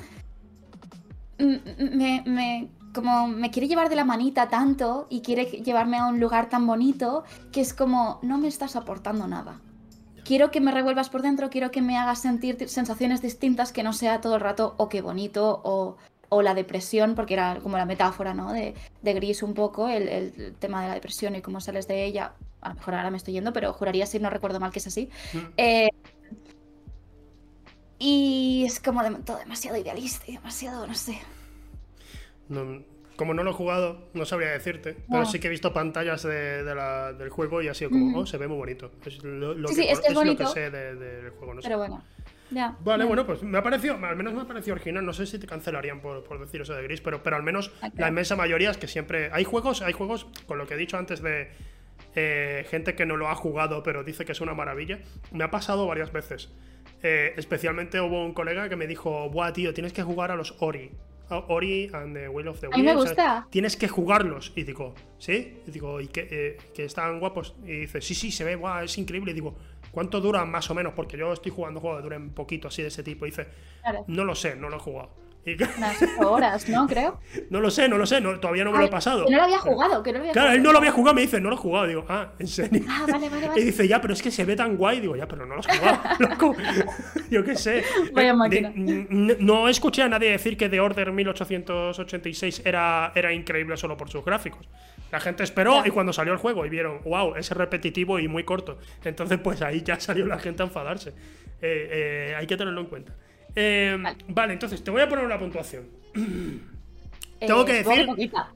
me, me, como me quiere llevar de la manita tanto y quiere llevarme a un lugar tan bonito que es como, no me estás aportando nada. Quiero que me revuelvas por dentro, quiero que me hagas sentir sensaciones distintas, que no sea todo el rato, o oh, qué bonito, o, o, la depresión, porque era como la metáfora, ¿no? De, de Gris un poco, el, el, tema de la depresión y cómo sales de ella. A lo mejor ahora me estoy yendo, pero juraría si no recuerdo mal que es así. Mm. Eh, y es como de, todo demasiado idealista y demasiado, no sé. como no lo he jugado, no sabría decirte. Pero sí que he visto pantallas de, del juego y ha sido como, oh, se ve muy bonito. Es lo, sí, que, sí, es, bonito, lo que sé del juego. No pero bueno. Ya, vale, bueno, pues me ha parecido, al menos me ha parecido original. No sé si te cancelarían por, por decir eso de Gris, pero, pero al menos la inmensa mayoría es que siempre. Hay juegos, hay juegos, con lo que he dicho antes de eh, gente que no lo ha jugado, pero dice que es una maravilla. Me ha pasado varias veces. Eh, especialmente hubo un colega que me dijo, buah, tío, tienes que jugar a los Ori. Ori and the Will of the Will. me gusta. tienes que jugarlos. Y digo, ¿sí? Y digo, ¿y que, eh, que están guapos? Y dice, sí, sí, se ve, buah, es increíble. Y digo, ¿cuánto duran más o menos? Porque yo estoy jugando juegos que duren poquito así de ese tipo. Y dice, no lo sé, no lo he jugado. Unas horas, ¿no? Creo. No lo sé, no lo sé, todavía no me lo he pasado. Que no lo había jugado, que no lo había Claro, él no lo había jugado, me dice, no lo he jugado. Digo, ah, ¿en serio? Ah, vale, vale, vale. Y dice, ya, pero es que se ve tan guay. Digo, ya, pero no lo has jugado, loco. Yo qué sé. Vaya máquina. no escuché a nadie decir que The Order 1886 era, era increíble solo por sus gráficos. La gente esperó y cuando salió el juego y vieron, wow, es repetitivo y muy corto. Entonces, pues ahí ya salió la gente a enfadarse. Eh, eh, hay que tenerlo en cuenta. Eh, vale. entonces te voy a poner una puntuación. Tengo que decir,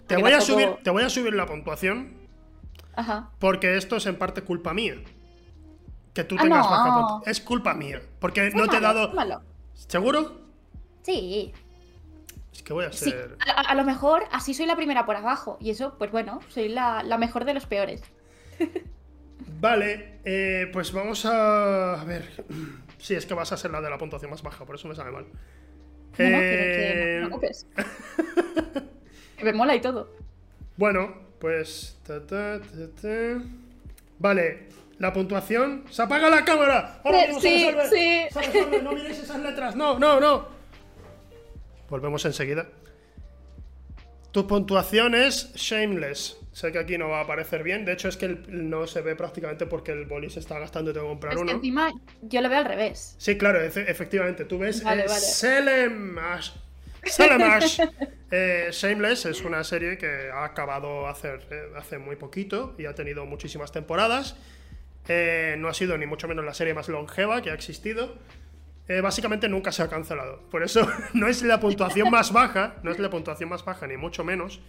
te voy, a subir, te voy a subir la puntuación. Ajá. Porque esto es en parte culpa mía. Que tú ah, tengas baja puntuación. Es culpa mía. Porque no te he dado. ¿Seguro? Sí. Es que voy a ser. A, lo mejor así soy la primera por abajo. Y eso, pues bueno, soy la, mejor de los peores. vale, eh, pues vamos a. A ver. Sí, es que vas a ser la de la puntuación más baja, por eso me sabe mal. No, no, que, no, que me mola y todo. Bueno, pues. vale, la puntuación. ¡Se apaga la cámara! ¡Ahora mismo sí, sí. ¡No miréis esas letras! ¡No, no, no! Volvemos enseguida. Tu puntuación es Shameless. Sé que aquí no va a aparecer bien. De hecho, es que no se ve prácticamente porque el boli se está gastando y tengo que comprar es uno. Que encima yo lo veo al revés. Sí, claro, efectivamente. Tú ves vale, Selemash. Selemash. Eh, Shameless es una serie que ha acabado hacer, eh, hace muy poquito y ha tenido muchísimas temporadas. Eh, no ha sido ni mucho menos la serie más longeva que ha existido. Eh, básicamente nunca se ha cancelado. Por eso no es la puntuación más baja, no es la puntuación más baja, ni mucho menos.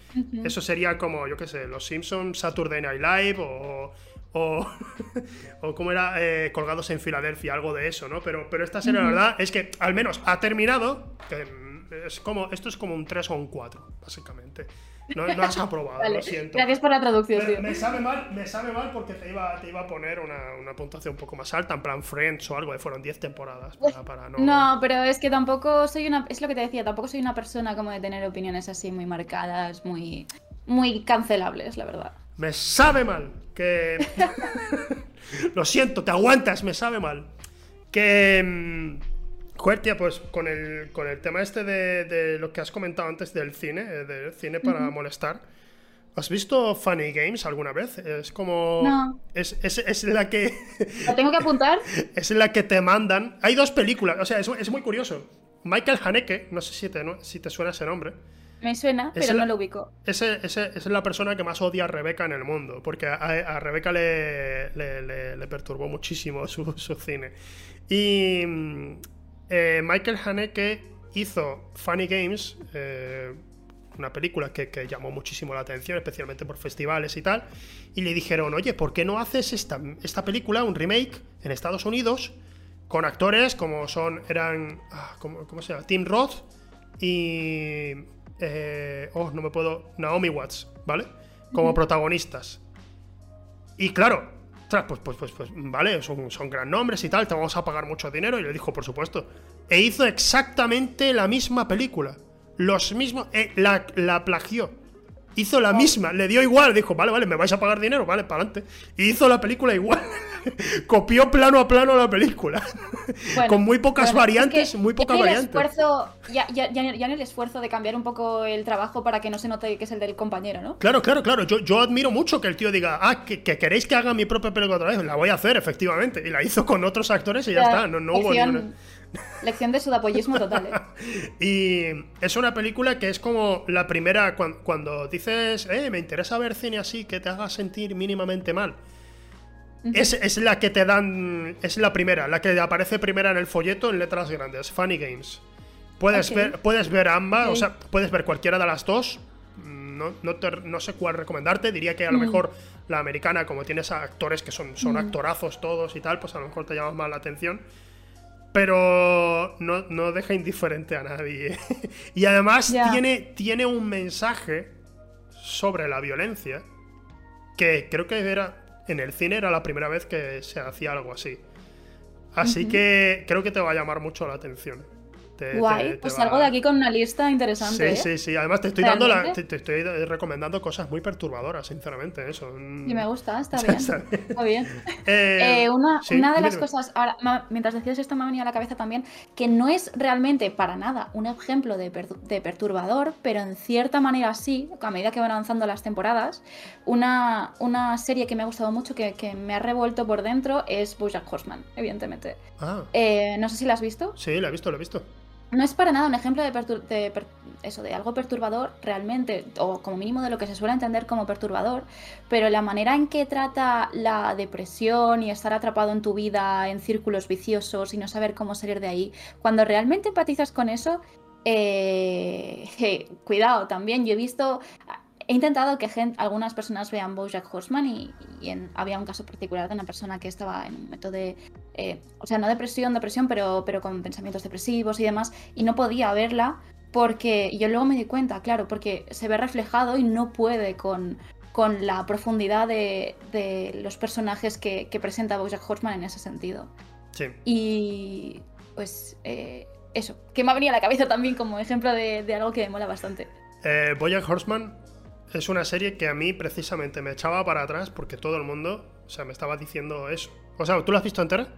Eso sería como, yo qué sé, Los Simpsons, Saturday Night Live o. O, o como era eh, Colgados en Filadelfia, algo de eso, ¿no? Pero, pero esta serie, la verdad, es que al menos ha terminado. es como, esto es como un 3 o un 4, básicamente. No, no has aprobado, lo siento. Gracias por la traducción, tío. Me sabe mal, me sabe mal porque te iba, te iba a poner una, una, puntuación un poco más alta, en plan Friends o algo, que fueron 10 temporadas. Para, no... no... pero es que tampoco soy una. Es lo que te decía, tampoco soy una persona como de tener opiniones así muy marcadas, muy. muy cancelables, la verdad. Me sabe mal que. lo siento, te aguantas, me sabe mal. Que. Mm, Joder, pues con el, con el tema este de, lo que has comentado antes del cine, eh, del cine para molestar. ¿Has visto Funny Games alguna vez? Es como. No. Es, es, la que. ¿La tengo que apuntar? es la que te mandan. Hay dos películas, o sea, es, muy curioso. Michael Haneke, no sé si te, si te suena ese nombre. Me suena, pero no lo ubico. Ese, es la persona que más odia a Rebeca en el mundo, porque a, a Rebeca le, le, le, perturbó muchísimo su, su cine. Y eh, Michael Haneke hizo Funny Games, eh, una película que, llamó muchísimo la atención, especialmente por festivales y tal, y le dijeron, oye, ¿por qué no haces esta, esta película, un remake, en Estados Unidos, con actores como son, eran, ah, ¿cómo, se llama? Tim Roth y... Eh, oh, no me puedo... Naomi Watts, ¿vale? Como protagonistas. Y claro, pues, pues, pues, pues, vale, son, son gran nombres y tal, te vamos a pagar mucho dinero. Y le dijo, por supuesto. E hizo exactamente la misma película. Los mismos. Eh, la, plagió. Hizo la misma, le dio igual, dijo, vale, vale, me vais a pagar dinero, vale, para adelante. Y hizo la película igual. Copió plano a plano la película. Con muy pocas variantes, muy pocas variantes. Esfuerzo, ya, ya, ya, en el esfuerzo de cambiar un poco el trabajo para que no se note que es el del compañero, ¿no? Claro, claro, claro. Yo, yo admiro mucho que el tío diga, ah, que, queréis que haga mi propia película otra vez. La voy a hacer, efectivamente. Y la hizo con otros actores y ya, está. No, no hubo ninguna. Lección de sudapollismo total, ¿eh? y es una película que es como la primera, cuando, dices, eh, me interesa ver cine así, que te haga sentir mínimamente mal. Es, la que te dan, es la primera, la que aparece primera en el folleto en letras grandes, Funny Games. Puedes, ver, puedes ver ambas, o sea, puedes ver cualquiera de las dos. No, no, sé cuál recomendarte. Diría que a lo mm. mejor la americana, como tienes actores que son, son mm. actorazos todos y tal, pues a lo mejor te llama más la atención pero no, deja indiferente a nadie. y además tiene, tiene un mensaje sobre la violencia que creo que era en el cine era la primera vez que se hacía algo así. Así que creo que te va a llamar mucho la atención. Guay, pues salgo de aquí con una lista interesante. Sí, ¿eh? sí, sí. Además te estoy dando la, te, estoy recomendando cosas muy perturbadoras, sinceramente. Eso. Y me gusta, está bien. está bien. Eh, eh, una, una, de las cosas, ahora, mientras decías esto me ha venido a la cabeza también, que no es realmente para nada un ejemplo de, de perturbador, pero en cierta manera sí, a medida que van avanzando las temporadas, una, una serie que me ha gustado mucho, que, que me ha revuelto por dentro, es Bojack Horseman, evidentemente. Ah. no sé si la has visto. Sí, la he visto, la he visto no es para nada un ejemplo de, eso, de algo perturbador realmente, o como mínimo de lo que se suele entender como perturbador, pero la manera en que trata la depresión y estar atrapado en tu vida en círculos viciosos y no saber cómo salir de ahí, cuando realmente empatizas con eso, eh, cuidado, también yo he visto He intentado que algunas personas vean Bojack Horseman y, había un caso particular de una persona que estaba en un método de, eh, o sea, no depresión, depresión, pero, pero con pensamientos depresivos y demás, y no podía verla porque yo luego me di cuenta, claro, porque se ve reflejado y no puede con, con la profundidad de, los personajes que, presenta Bojack Horseman en ese sentido. Sí. Y pues eh, eso, que me ha venido a la cabeza también como ejemplo de, algo que me mola bastante. Eh, Bojack Horseman es una serie que a mí precisamente me echaba para atrás porque todo el mundo, o sea, me estaba diciendo eso. O sea, ¿tú la has visto entera?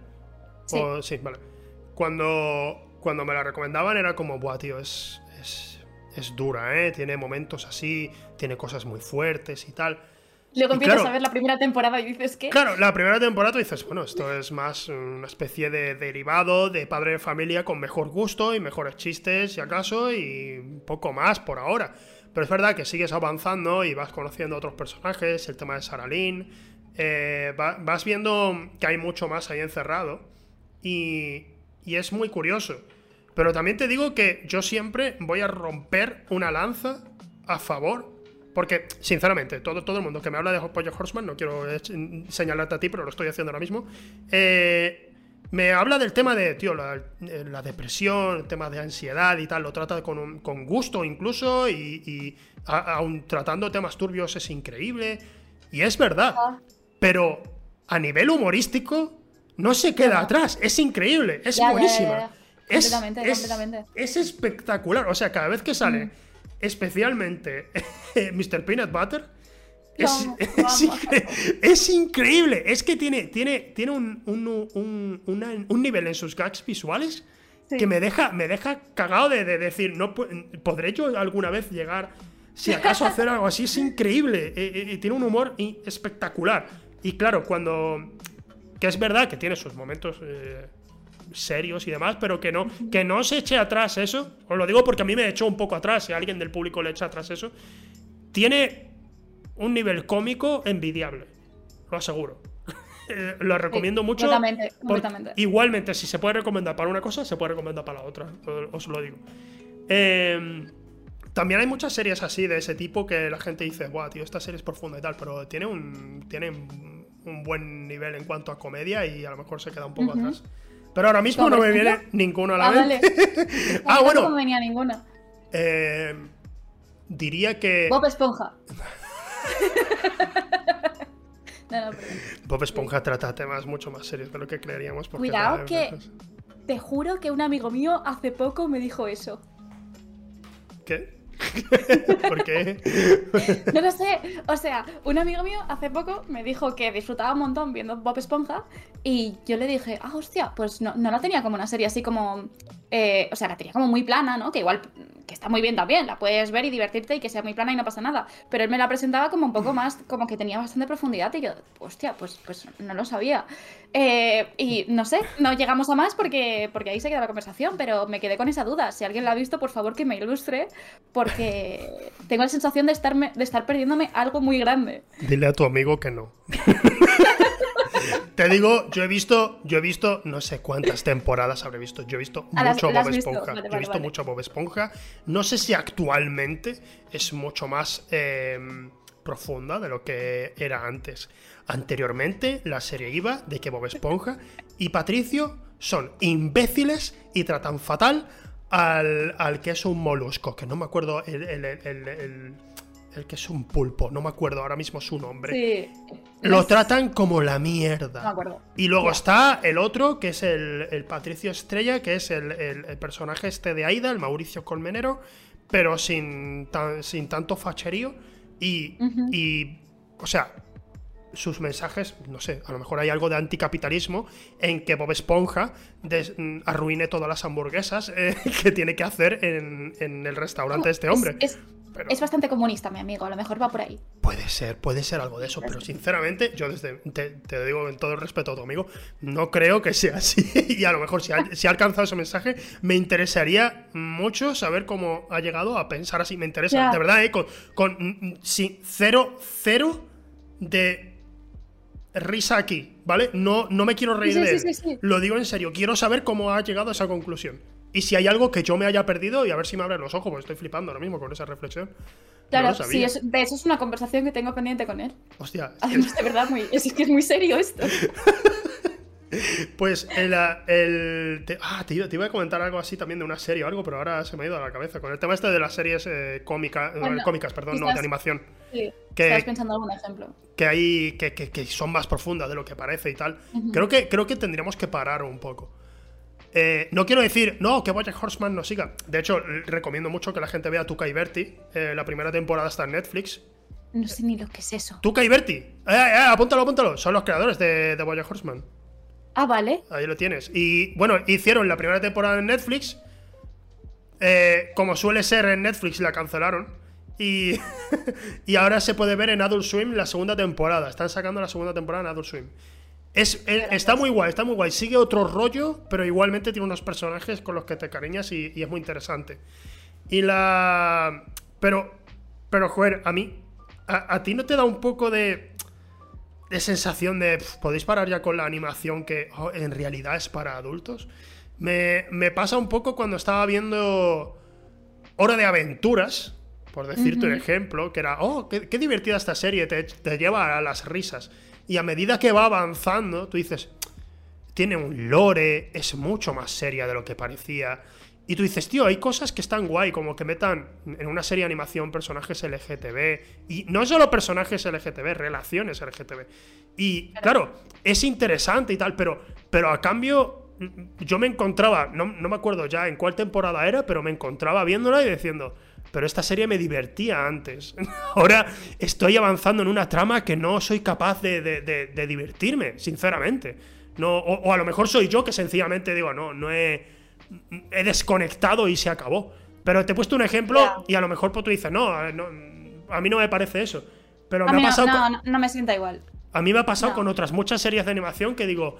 Sí. sí, vale. Cuando, cuando me la recomendaban era como, buah, tío, es, es, es dura, ¿eh? Tiene momentos así, tiene cosas muy fuertes y tal. Luego empiezas a ver la primera temporada y dices que. Claro, la primera temporada dices, bueno, esto es más una especie de derivado de padre de familia con mejor gusto y mejores chistes, si acaso, y poco más por ahora. Pero es verdad que sigues avanzando y vas conociendo otros personajes, el tema de Saralín, eh, vas viendo que hay mucho más ahí encerrado y, y es muy curioso. Pero también te digo que yo siempre voy a romper una lanza a favor porque, sinceramente, todo, todo el mundo que me habla de Pollo Horseman, no quiero señalarte a ti, pero lo estoy haciendo ahora mismo, eh, me habla del tema de, tío, la, eh, depresión, el tema de ansiedad y tal, lo trata con, con gusto incluso, y, aún tratando temas turbios es increíble, y es verdad, pero a nivel humorístico no se queda atrás, es increíble, es buenísima. es, es, espectacular, o sea, cada vez que sale, mm. especialmente Mr. Peanut Butter, es, increíble. Es que tiene, tiene, tiene un, un, nivel en sus gags visuales que me deja, me deja cagado de, decir, no ¿podré yo alguna vez llegar, si acaso, a hacer algo así? Es increíble. Y, eh, eh, tiene un humor espectacular. Y claro, cuando. Que es verdad que tiene sus momentos. Eh, serios y demás, pero que no, que no se eche atrás eso. Os lo digo porque a mí me echó un poco atrás. Si alguien del público le echa atrás eso. Tiene un nivel cómico envidiable. Lo aseguro. Eh, lo recomiendo mucho. Completamente, Igualmente, si se puede recomendar para una cosa, se puede recomendar para la otra. Os lo digo. Em, también hay muchas series así de ese tipo que la gente dice, guau, tío, esta serie es profunda y tal, pero tiene un, tiene un buen nivel en cuanto a comedia y a lo mejor se queda un poco atrás. Pero ahora mismo no me viene ninguno a la ah, vez. ah, bueno. No me venía ninguna. Eh, diría que. Bob Esponja. Bob Esponja trata temas mucho más serios de lo que creeríamos. Cuidado que te juro que un amigo mío hace poco me dijo eso. ¿Qué? ¿Por qué? no lo sé. O sea, un amigo mío hace poco me dijo que disfrutaba un montón viendo Bob Esponja y yo le dije, ah, hostia, pues no, no la tenía como una serie así como... Eh, o sea, la tenía como muy plana, ¿no? Que igual, que está muy bien también, la puedes ver y divertirte y que sea muy plana y no pasa nada. Pero él me la presentaba como un poco más, como que tenía bastante profundidad y yo, hostia, pues, pues no lo sabía. Eh, y no sé, no llegamos a más porque, porque ahí se queda la conversación, pero me quedé con esa duda. Si alguien la ha visto, por favor que me ilustre, porque tengo la sensación de, estarme, de estar perdiéndome algo muy grande. Dile a tu amigo que no. Te digo, yo he visto, yo he visto, no sé cuántas temporadas habré visto. Yo he visto mucho Bob Esponja. yo he visto mucho Bob Esponja. No sé si actualmente es mucho más em, profunda de lo que era antes. Anteriormente, la serie iba de que Bob Esponja y Patricio son imbéciles y tratan fatal al, al que es un molusco, que no me acuerdo el, el, que es un pulpo, no me acuerdo ahora mismo su nombre. Sí. Lo tratan como la mierda. No me acuerdo. Y luego está el otro, que es el, Patricio Estrella, que es el, personaje este de Aida, el Mauricio Colmenero, pero sin, sin tanto facherío. Y, y, o sea, sus mensajes, no sé, a lo mejor hay algo de anticapitalismo en que Bob Esponja mm, arruine todas las hamburguesas eh, que tiene que hacer en, el restaurante de este hombre. Es, bastante comunista, mi amigo, a lo mejor va por ahí. Puede ser, puede ser algo de eso, pero sinceramente, yo desde, te, digo en todo el respeto a tu amigo, no creo que sea así. y a lo mejor si ha, si ha, alcanzado ese mensaje, me interesaría mucho saber cómo ha llegado a pensar así. Me interesa, de verdad, ¿eh? con, con mm, mm, cero, cero de risa aquí, ¿vale? No, no me quiero reír de él. Lo digo en serio, quiero saber cómo ha llegado a esa conclusión. Y si hay algo que yo me haya perdido y a ver si me abren los ojos, porque estoy flipando ahora mismo con esa reflexión. Claro, sí, de eso es una conversación que tengo pendiente con él. Hostia. de verdad, muy, es que es muy serio esto. Pues el, el te, ah, te, iba a comentar algo así también de una serie o algo, pero ahora se me ha ido a la cabeza. Con el tema este de las series eh, cómicas, cómicas, perdón, no, de animación. Sí, que, estás pensando algún ejemplo. Que hay. Que, que, son más profundas de lo que parece y tal. creo, que, creo que tendríamos que parar un poco. Eh, no quiero decir, no, que Bojack Horseman no siga. De hecho, recomiendo mucho que la gente vea Tuca y Berti. Eh, la primera temporada está en Netflix. No sé ni lo que es eso. Tuca y Berti. Eh, eh, apúntalo, apúntalo. Son los creadores de, de Bojack Horseman. Ah, vale. Ahí lo tienes. Y bueno, hicieron la primera temporada en Netflix. Como suele ser en Netflix, la cancelaron. Y, y ahora se puede ver en Adult Swim la segunda temporada. Están sacando la segunda temporada en Adult Swim. Es, eh, está muy guay, está muy guay. Sigue otro rollo, pero igualmente tiene unos personajes con los que te cariñas y, es muy interesante. Y la. Pero. Pero, joder, a mí. a ti no te da un poco de de sensación de podéis parar ya con la animación que oh, en realidad es para adultos. Me, pasa un poco cuando estaba viendo Hora de Aventuras, por decirte un ejemplo, que era, oh, qué, divertida esta serie, te, te, lleva a las risas. Y a medida que va avanzando, tú dices, tiene un lore, es mucho más seria de lo que parecía. Y tú dices, tío, hay cosas que están guay, como que metan en una serie de animación personajes LGTB. Y no solo personajes LGTB, relaciones LGTB. Y claro, es interesante y tal, pero, pero a cambio yo me encontraba, no, me acuerdo ya en cuál temporada era, pero me encontraba viéndola y diciendo, pero esta serie me divertía antes. Ahora estoy avanzando en una trama que no soy capaz de, divertirme, sinceramente. No, o, a lo mejor soy yo que sencillamente digo, no, no he he desconectado y se acabó. Pero te he puesto un ejemplo y a lo mejor tú dices, no, a mí no me parece eso. Pero me ha pasado. No, no, me sienta igual. A mí me ha pasado con otras muchas series de animación que digo,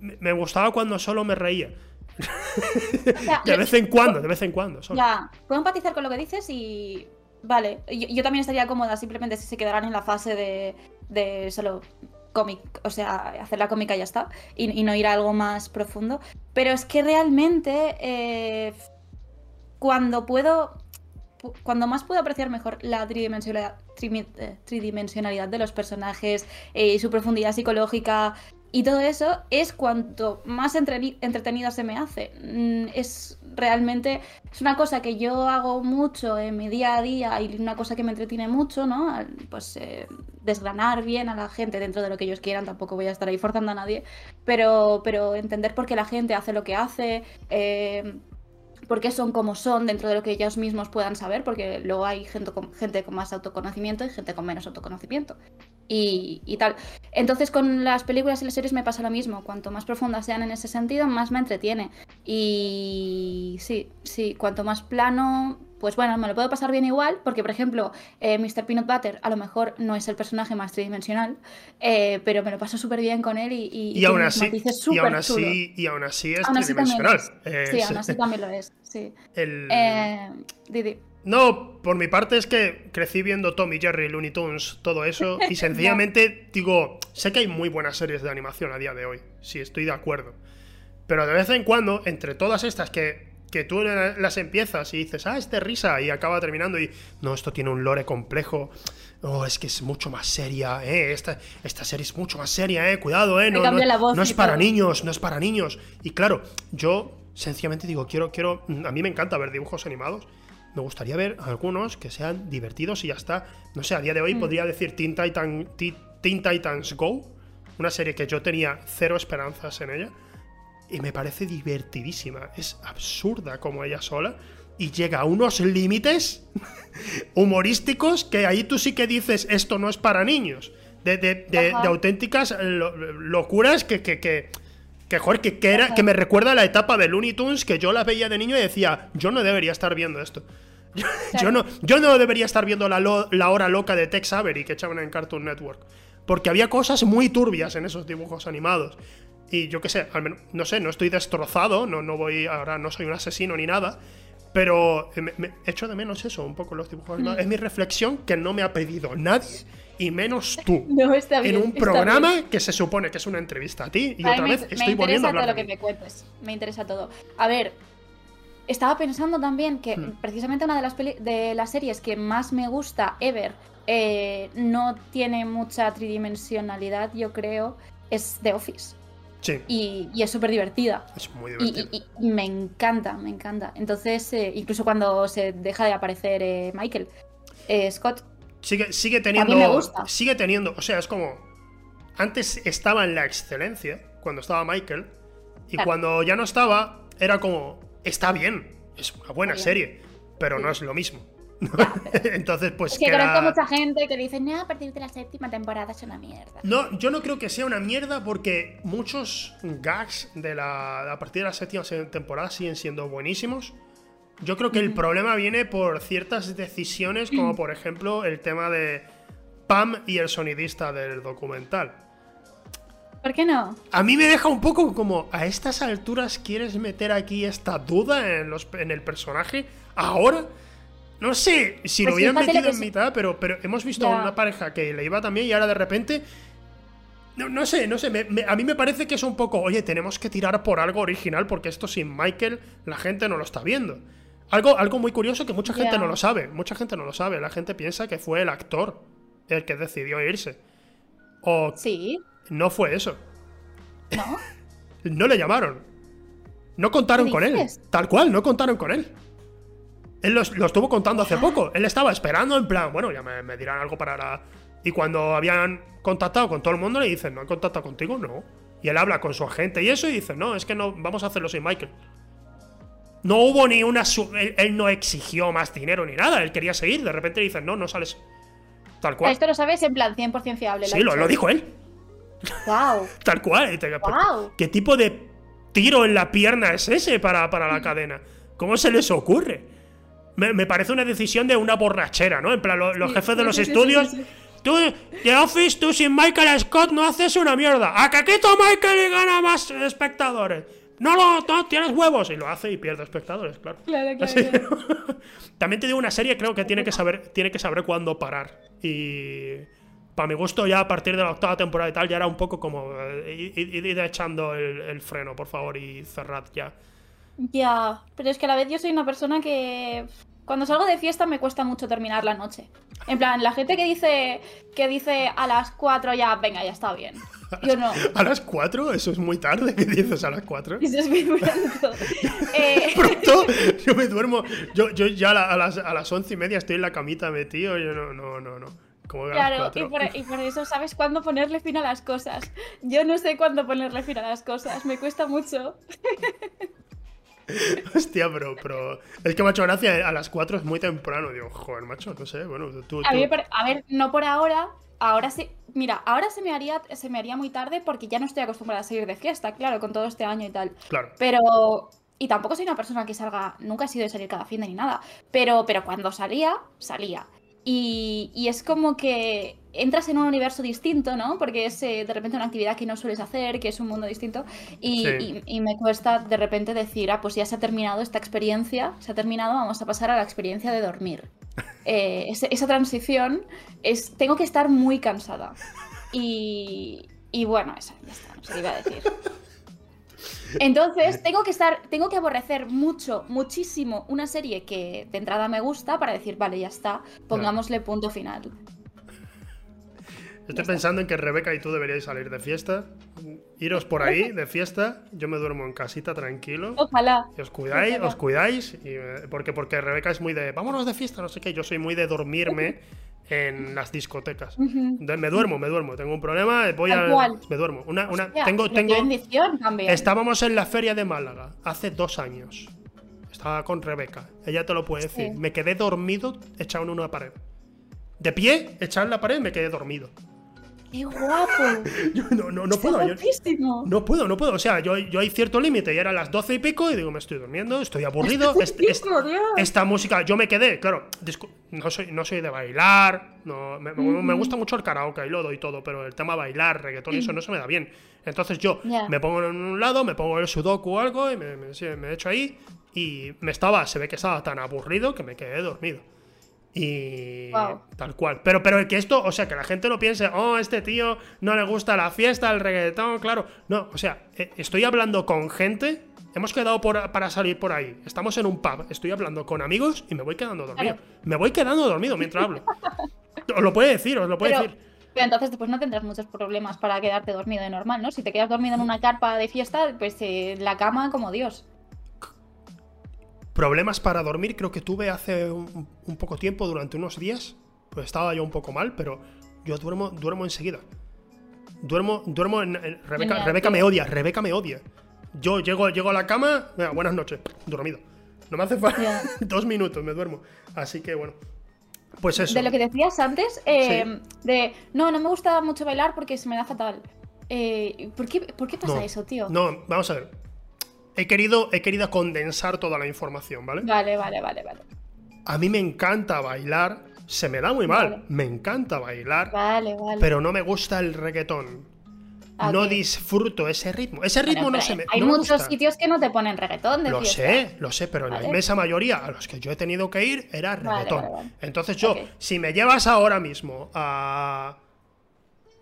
me gustaba cuando solo me reía. de vez en cuando, de vez en cuando. Ya, puedo empatizar con lo que dices y. Vale, yo, también estaría cómoda simplemente si se quedaran en la fase de, de solo cómic, o sea, hacer la cómica y ya está, y, no ir a algo más profundo. Pero es que realmente, eh, cuando puedo, cuando más puedo apreciar mejor la tridimensionalidad, tridimensionalidad de los personajes y eh, su profundidad psicológica, y todo eso es cuanto más entretenida se me hace. Mm, es realmente, es una cosa que yo hago mucho en mi día a día y una cosa que me entretiene mucho, ¿no? Pues eh, desgranar bien a la gente dentro de lo que ellos quieran, tampoco voy a estar ahí forzando a nadie, pero, pero entender por qué la gente hace lo que hace. Eh, porque son como son dentro de lo que ellos mismos puedan saber, porque luego hay gente con, gente con más autoconocimiento y gente con menos autoconocimiento. Y, y, tal. Entonces con las películas y las series me pasa lo mismo. Cuanto más profundas sean en ese sentido, más me entretiene. Y sí, sí, cuanto más plano, pues bueno, me lo puedo pasar bien igual, porque por ejemplo, eh, Mr. Peanut Butter a lo mejor no es el personaje más tridimensional, eh, pero me lo paso súper bien con él y, y, y, aún así, y, aún así, y aún así es tridimensional. Eh, sí, aún así también lo es. Sí. El... Eh, Didi. No, por mi parte es que crecí viendo Tom y Jerry, Looney Tunes, todo eso, y sencillamente digo, sé que hay muy buenas series de animación a día de hoy, sí, estoy de acuerdo. Pero de vez en cuando, entre todas estas que que tú las empiezas y dices, ah, es de risa, y acaba terminando y, no, esto tiene un lore complejo, oh, es que es mucho más seria, eh, esta, esta serie es mucho más seria, eh, cuidado, eh, no, no, es para niños, no es para niños. Y claro, yo sencillamente digo, quiero, quiero, a mí me encanta ver dibujos animados, me gustaría ver algunos que sean divertidos y ya está. No sé, a día de hoy mm. podría decir Teen, Titan, Teen Titans Go, una serie que yo tenía cero esperanzas en ella y me parece divertidísima. Es absurda como ella sola y llega a unos límites humorísticos que ahí tú sí que dices esto no es para niños. De, auténticas locuras que, que, que, que, joder, que, era, que me recuerda a la etapa de Looney Tunes que yo la veía de niño y decía, yo no debería estar viendo esto. Yo, no, yo no debería estar viendo la, la hora loca de Tex Avery que echaban en Cartoon Network. Porque había cosas muy turbias en esos dibujos animados. Y yo qué sé, al menos, no sé, no estoy destrozado, no, no voy, ahora no soy un asesino ni nada, pero me, echo de menos eso, un poco los dibujos. Mm. Es mi reflexión que no me ha pedido nadie y menos tú. No, está bien, en un programa que se supone que es una entrevista a ti y otra vez estoy volviendo a Me interesa todo lo que me cuentes. Me interesa todo. A ver, estaba pensando también que hmm. precisamente una de las, de las series que más me gusta ever eh, no tiene mucha tridimensionalidad, yo creo, es The Office. Y, es súper divertida. Es muy divertida. Y, me encanta, me encanta. Entonces, eh, incluso cuando se deja de aparecer eh, Michael, Scott. Sigue, sigue teniendo. me gusta. Sigue teniendo. O sea, es como. Antes estaba en la excelencia, cuando estaba Michael. Y cuando ya no estaba, era como. Está bien. Es una buena serie. Pero no es lo mismo. Entonces, pues. Es que conozco mucha gente que dice, no, a partir de la séptima temporada es una mierda. No, yo no creo que sea una mierda porque muchos gags de la, a partir de la séptima temporada siguen siendo buenísimos. Yo creo que el problema viene por ciertas decisiones, como por ejemplo el tema de Pam y el sonidista del documental. ¿Por qué no? A mí me deja un poco como, a estas alturas quieres meter aquí esta duda en, los, en el personaje ahora. No sé si lo pues hubieran metido en mitad, pero, pero hemos visto una pareja que le iba también y ahora de repente. No, no sé, no sé. a mí me parece que es un poco. Oye, tenemos que tirar por algo original porque esto sin Michael la gente no lo está viendo. Algo, algo muy curioso que mucha gente no lo sabe. Mucha gente no lo sabe. La gente piensa que fue el actor el que decidió irse. O. Sí. No fue eso. ¿No? no le llamaron. No contaron con él. Tal cual, no contaron con él. Él lo, estuvo contando hace poco. Él estaba esperando en plan, bueno, ya me, dirán algo para la... Y cuando habían contactado con todo el mundo le dicen, ¿no han contactado contigo? No. Y él habla con su agente y eso y dice, no, es que no, vamos a hacerlo sin Michael. No hubo ni una... Él, no exigió más dinero ni nada, él quería seguir. De repente le dicen, no, no sales. Tal cual. Esto lo sabes en plan 100% fiable. Sí, lo, dijo él. Wow. Tal cual. ¿Qué tipo de tiro en la pierna es ese para, para la cadena? ¿Cómo se les ocurre? me, parece una decisión de una borrachera, ¿no? En plan, los jefes de los estudios. Tú, The Office, tú sin Michael Scott no haces una mierda. ¿A qué quito Michael y gana más espectadores? No, lo, no, tienes huevos. Y lo hace y pierde espectadores, claro. Claro, claro. También te digo, una serie creo que tiene que saber, tiene que saber cuándo parar. Y para mi gusto, ya a partir de la octava temporada y tal, ya era un poco como. Eh, ir, echando el, el, freno, por favor, y cerrad ya. Ya, pero es que a la vez yo soy una persona que cuando salgo de fiesta me cuesta mucho terminar la noche. En plan, la gente que dice que dice a las 4 ya, venga, ya está bien. Yo no. ¿A las 4? Eso es muy tarde. ¿Qué dices a las 4? Eso es muy pronto. eh... ¿Pronto? Yo me duermo. Yo, yo ya a las, a las 11 y media estoy en la camita metido. Yo no, no, no, no. Claro, y por, y por, eso sabes cuándo ponerle fin a las cosas. Yo no sé cuándo ponerle fin a las cosas. Me cuesta mucho. Hostia, pero, pero. Es que, macho, gracia, a las 4 es muy temprano. Digo, joder, macho, no sé. Bueno, tú. A, a ver, no por ahora. Ahora sí. Mira, ahora se me, haría, se me haría muy tarde porque ya no estoy acostumbrada a salir de fiesta, claro, con todo este año y tal. Claro. Pero. Y tampoco soy una persona que salga. Nunca he sido de salir cada fin de ni nada. Pero, pero cuando salía, salía. Y, es como que entras en un universo distinto, ¿no? Porque es eh, de repente una actividad que no sueles hacer, que es un mundo distinto. Y, me cuesta de repente decir, ah, pues ya se ha terminado esta experiencia, se ha terminado, vamos a pasar a la experiencia de dormir. Eh, esa, transición es. Tengo que estar muy cansada. Y, bueno, eso ya está, no se iba a decir. Entonces, tengo que estar, tengo que aborrecer mucho, muchísimo una serie que de entrada me gusta para decir, vale, ya está, pongámosle punto final. Estoy pensando en que Rebeca y tú deberíais salir de fiesta. Iros por ahí de fiesta. Yo me duermo en casita tranquilo. Ojalá. Y os cuidáis, os cuidáis. porque, porque Rebeca es muy de vámonos de fiesta, no sé qué. Yo soy muy de dormirme en las discotecas. Me duermo, me duermo. Tengo un problema, voy a. Me duermo. Una, una, tengo, tengo. Estábamos en la feria de Málaga hace dos años. Estaba con Rebeca. Ella te lo puede decir. Me quedé dormido echado en una pared. De pie, echado en la pared, me quedé dormido. ¡Qué guapo! yo no, no, no puedo. no puedo, no puedo. O sea, yo, yo hay cierto límite y era las doce y pico y digo, me estoy durmiendo, estoy aburrido. Este, esta música, yo me quedé, claro, no soy, no soy de bailar, no, me, gusta mucho el karaoke y lo y todo, pero el tema bailar, reggaetón y eso no se me da bien. Entonces yo me pongo en un lado, me pongo el sudoku o algo y me, me, me echo ahí y me estaba, se ve que estaba tan aburrido que me quedé dormido. Y tal cual. Pero, pero que esto, o sea, que la gente no piense, oh, este tío no le gusta la fiesta, el reggaetón, claro. No, o sea, eh, estoy hablando con gente, hemos quedado para salir por ahí, estamos en un pub, estoy hablando con amigos y me voy quedando dormido. Me voy quedando dormido mientras hablo. os lo puede decir, os lo puede decir. Pero entonces después no tendrás muchos problemas para quedarte dormido de normal, ¿no? Si te quedas dormido en una carpa de fiesta, pues eh, la cama como Dios. Problemas para dormir creo que tuve hace un, poco tiempo, durante unos días. Pues estaba yo un poco mal, pero yo duermo, duermo enseguida. Duermo, duermo en, Rebeca, Rebeca me odia, Rebeca me odia. Yo llego, llego a la cama, buenas noches, dormido. No me hace falta dos minutos, me duermo. Así que bueno, pues eso. De lo que decías antes, eh, de no, no me gusta mucho bailar porque se me da fatal. Eh, ¿por, qué, pasa eso, tío? No, vamos a ver he querido, he querido condensar toda la información, ¿vale? Vale, vale, vale, vale. A mí me encanta bailar, se me da muy mal, me encanta bailar, vale, vale. pero no me gusta el reggaetón. No disfruto ese ritmo. Ese ritmo no se me. Hay muchos sitios que no te ponen reggaetón. De lo sé, lo sé, pero en la inmensa mayoría a los que yo he tenido que ir era reggaetón. Entonces yo, si me llevas ahora mismo a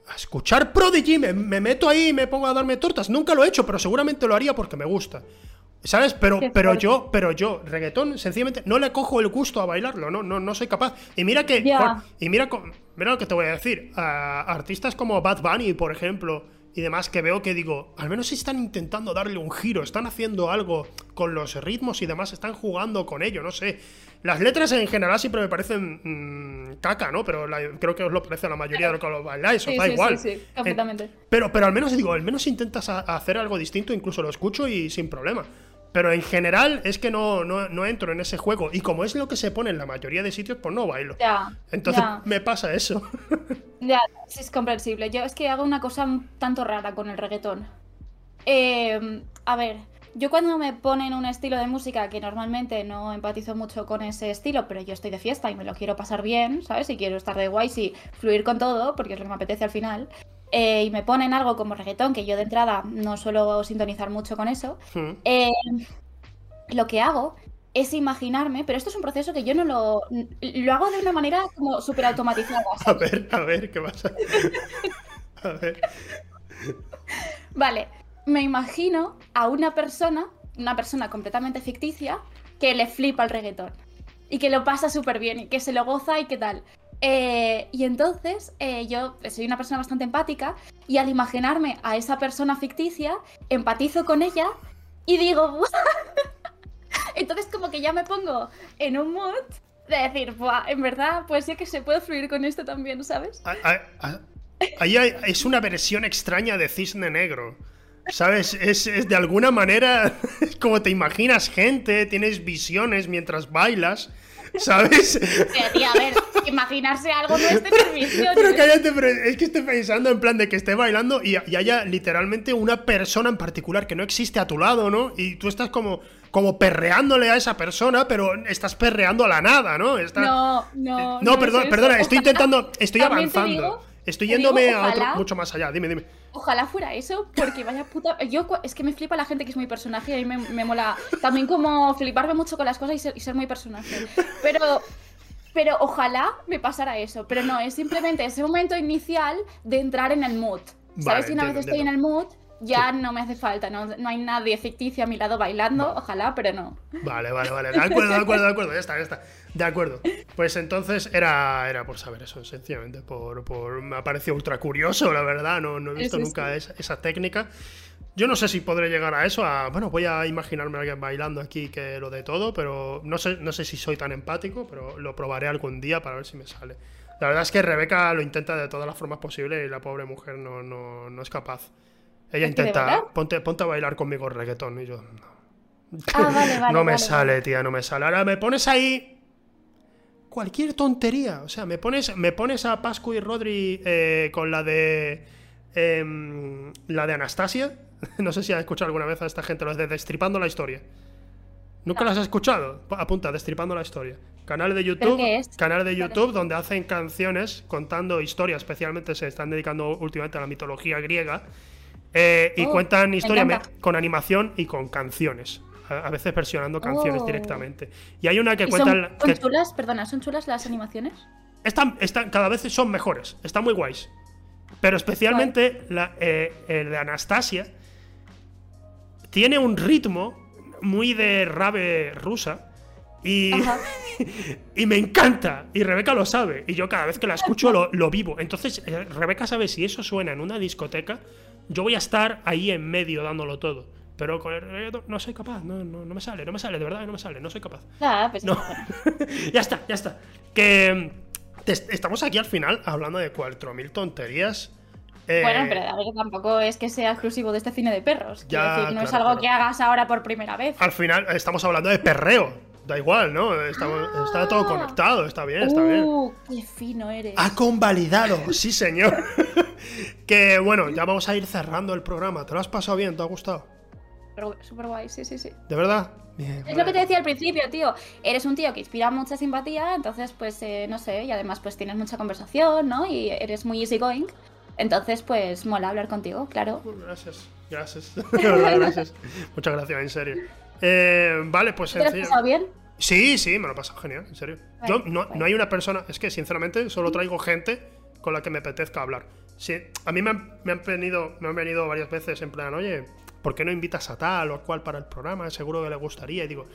a escuchar Prodigy, me, meto ahí y me pongo a darme tortas. Nunca lo he hecho, pero seguramente lo haría porque me gusta. ¿Sabes? Pero, pero yo, pero yo, reggaetón, sencillamente no le cojo el gusto a bailarlo, no, no, no soy capaz. Y mira que. y mira, mira lo que te voy a decir. artistas como Bad Bunny, por ejemplo, y demás que veo que digo, al menos están intentando darle un giro, están haciendo algo con los ritmos y demás, están jugando con ello, no sé. Las letras en general siempre me parecen mm, caca, ¿no? Pero creo que os lo parece a la mayoría de lo que lo bailáis, os da igual. Sí, sí, completamente. pero, pero al menos digo, al menos intentas hacer algo distinto, incluso lo escucho y sin problema. Pero en general es que no, no, entro en ese juego. Y como es lo que se pone en la mayoría de sitios, pues no bailo. Ya, Entonces me pasa eso. ya, es comprensible. Yo es que hago una cosa un tanto rara con el reggaetón. Eh, a ver, yo cuando me ponen un estilo de música que normalmente no empatizo mucho con ese estilo, pero yo estoy de fiesta y me lo quiero pasar bien, ¿sabes? Y quiero estar de guay y fluir con todo, porque es lo que me apetece al final. Eh, y me ponen algo como reggaetón, que yo de entrada no suelo sintonizar mucho con eso, hmm. eh, lo que hago es imaginarme, pero esto es un proceso que yo no lo... Lo hago de una manera como súper automatizada. A ver, a ver, ¿qué pasa? a ver. Vale, me imagino a una persona, una persona completamente ficticia, que le flipa el reggaetón. Y que lo pasa súper bien y que se lo goza y qué tal. Eh, y entonces eh, yo soy una persona bastante empática y al imaginarme a esa persona ficticia, empatizo con ella y digo, entonces como que ya me pongo en un mood de decir, en verdad, pues sí que se puede fluir con esto también, ¿sabes? Ahí es una versión extraña de Cisne Negro. ¿Sabes? Es, es de alguna manera como te imaginas gente, tienes visiones mientras bailas. ¿Sabes? Pero, tía, a ver, imaginarse algo no es de permisión. Pero cállate, pero es que estoy pensando en plan de que esté bailando y, y haya literalmente una persona en particular que no existe a tu lado, ¿no? Y tú estás como, como perreándole a esa persona, pero estás perreando a la nada, ¿no? Estás- No, no. No, es perdona, perdona, estoy intentando, estoy también avanzando. digo- estoy digo, yéndome a otro, mucho más allá. Dime, dime. Ojalá fuera eso, porque vaya puta. Yo es que me flipa la gente que es muy personaje y a mí me, me mola también como fliparme mucho con las cosas y ser, y ser muy personaje. Pero. Pero ojalá me pasara eso. Pero no, es simplemente ese momento inicial de entrar en el mood. Vale, ¿Sabes? Si una vez estoy en el mood, ya no me hace falta. No, no hay nadie ficticio a mi lado bailando. Ojalá, pero no. Vale, vale, vale. De acuerdo, de acuerdo, de acuerdo. Ya está, ya está. De acuerdo. Pues entonces era, era por saber eso, sencillamente. Por, por, me ha parecido ultra curioso, la verdad. No, no he visto sí, nunca sí. Esa, esa técnica. Yo no sé si podré llegar a eso. A, bueno, voy a imaginarme a alguien bailando aquí que lo de todo, pero no sé, no sé si soy tan empático, pero lo probaré algún día para ver si me sale. La verdad es que Rebeca lo intenta de todas las formas posibles y la pobre mujer no, no, no es capaz. Ella ¿Es que de intenta, ponte, ponte a bailar conmigo reggaetón y yo, no. Ah, vale, vale. no me vale, sale, tía, no me sale. Ahora me pones ahí cualquier tontería. O sea, me pones, me pones a Pascu y Rodri eh, con la de. em, la de Anastasia. No sé si has escuchado alguna vez a esta gente, los de Destripando la Historia. ¿Nunca No. las has escuchado? Apunta, Destripando la Historia. Canal de YouTube. Canal de. YouTube donde hacen canciones contando historias. Especialmente se están dedicando últimamente a la mitología griega. Eh, y Oh, cuentan me historia me- encanta. con animación y con canciones. A, a veces versionando canciones Oh. directamente. Y hay una que ¿Y cuenta. son, la- son que- chulas? Perdona, ¿son chulas las animaciones? están, están, cada vez son mejores, están muy guays. Pero especialmente la, eh, el de Anastasia tiene un ritmo muy de rave rusa. Y, y me encanta. Y Rebeca lo sabe. Y yo cada vez que la escucho lo, lo vivo. Entonces, eh, Rebeca sabe si eso suena en una discoteca, yo voy a estar ahí en medio dándolo todo. Pero con el reggaetón no soy capaz. No, no, no me sale, no me sale, de verdad, no me sale, no soy capaz. Ah, pues No. ya está, ya está. Que mm, te- estamos aquí al final hablando de 4.000 tonterías. Eh, Bueno, pero a ver, tampoco es que sea exclusivo de este cine de perros. Ya, decir, no es algo claro. que hagas ahora por primera vez. Al final estamos hablando de perreo. Da igual, ¿no? Está todo conectado, está bien, está bien. Ah. Uh, qué fino eres. Ha convalidado, sí señor. que bueno, ya vamos a ir cerrando el programa. ¿Te lo has pasado bien? ¿Te ha gustado? Súper- guay, sí, sí, sí. ¿De verdad? Bien. Es vale. lo que te decía al principio, tío. Eres un tío que inspira mucha simpatía, entonces, pues, eh, no sé, y además, pues tienes mucha conversación, ¿no? Y eres muy easygoing. Entonces, pues, mola hablar contigo, claro. Gracias, gracias. Gracias. Muchas gracias, en serio. Eh, vale, pues ¿Te lo has pasado bien? Sí, sí, me lo he pasado genial, en serio. Yo no, vale. no hay una persona, es que sinceramente solo traigo gente con la que me apetezca hablar. Sí, a mí me han, me han venido, me han venido varias veces en plan, oye, ¿por qué no invitas a tal o a cual para el programa? Seguro que le gustaría. Y digo,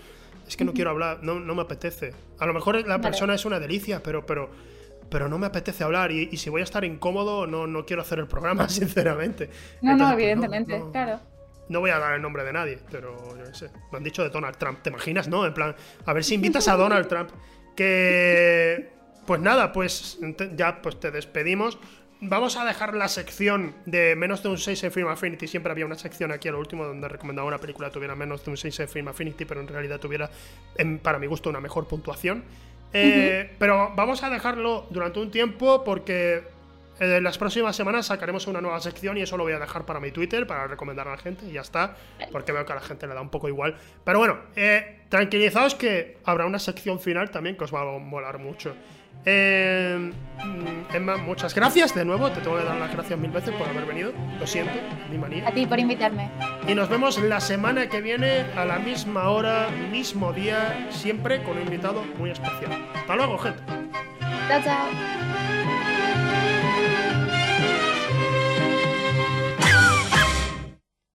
es que no quiero hablar, no, no me apetece. A lo mejor la Vale. persona es una delicia, pero, pero, pero no me apetece hablar. Y, y si voy a estar incómodo, no, no quiero hacer el programa, sinceramente. No, no, Entonces, pues, evidentemente, no. claro. No voy a dar el nombre de nadie, pero yo qué sé. Me han dicho de Donald Trump. ¿Te imaginas, no? En plan, a ver si invitas a Donald Trump. Que. Pues nada, pues ya pues te despedimos. Vamos a dejar la sección de menos de un 6 en Film Affinity. Siempre había una sección aquí a lo último donde recomendaba una película que tuviera menos de un 6 en Film Affinity, pero en realidad tuviera, en- para mi gusto, una mejor puntuación. Eh, Pero vamos a dejarlo durante un tiempo porque en las próximas semanas sacaremos una nueva sección y eso lo voy a dejar para mi Twitter, para recomendar a la gente y ya está, porque veo que a la gente le da un poco igual. Pero bueno, eh, tranquilizaos que habrá una sección final también que os va a molar mucho. Eh, mm, Emma, muchas gracias de nuevo, te tengo que dar las gracias mil veces por haber venido, lo siento, mi manía. A ti por invitarme. Y nos vemos la semana que viene a la misma hora, mismo día, siempre con un invitado muy especial. Hasta luego, gente. Chao, chao.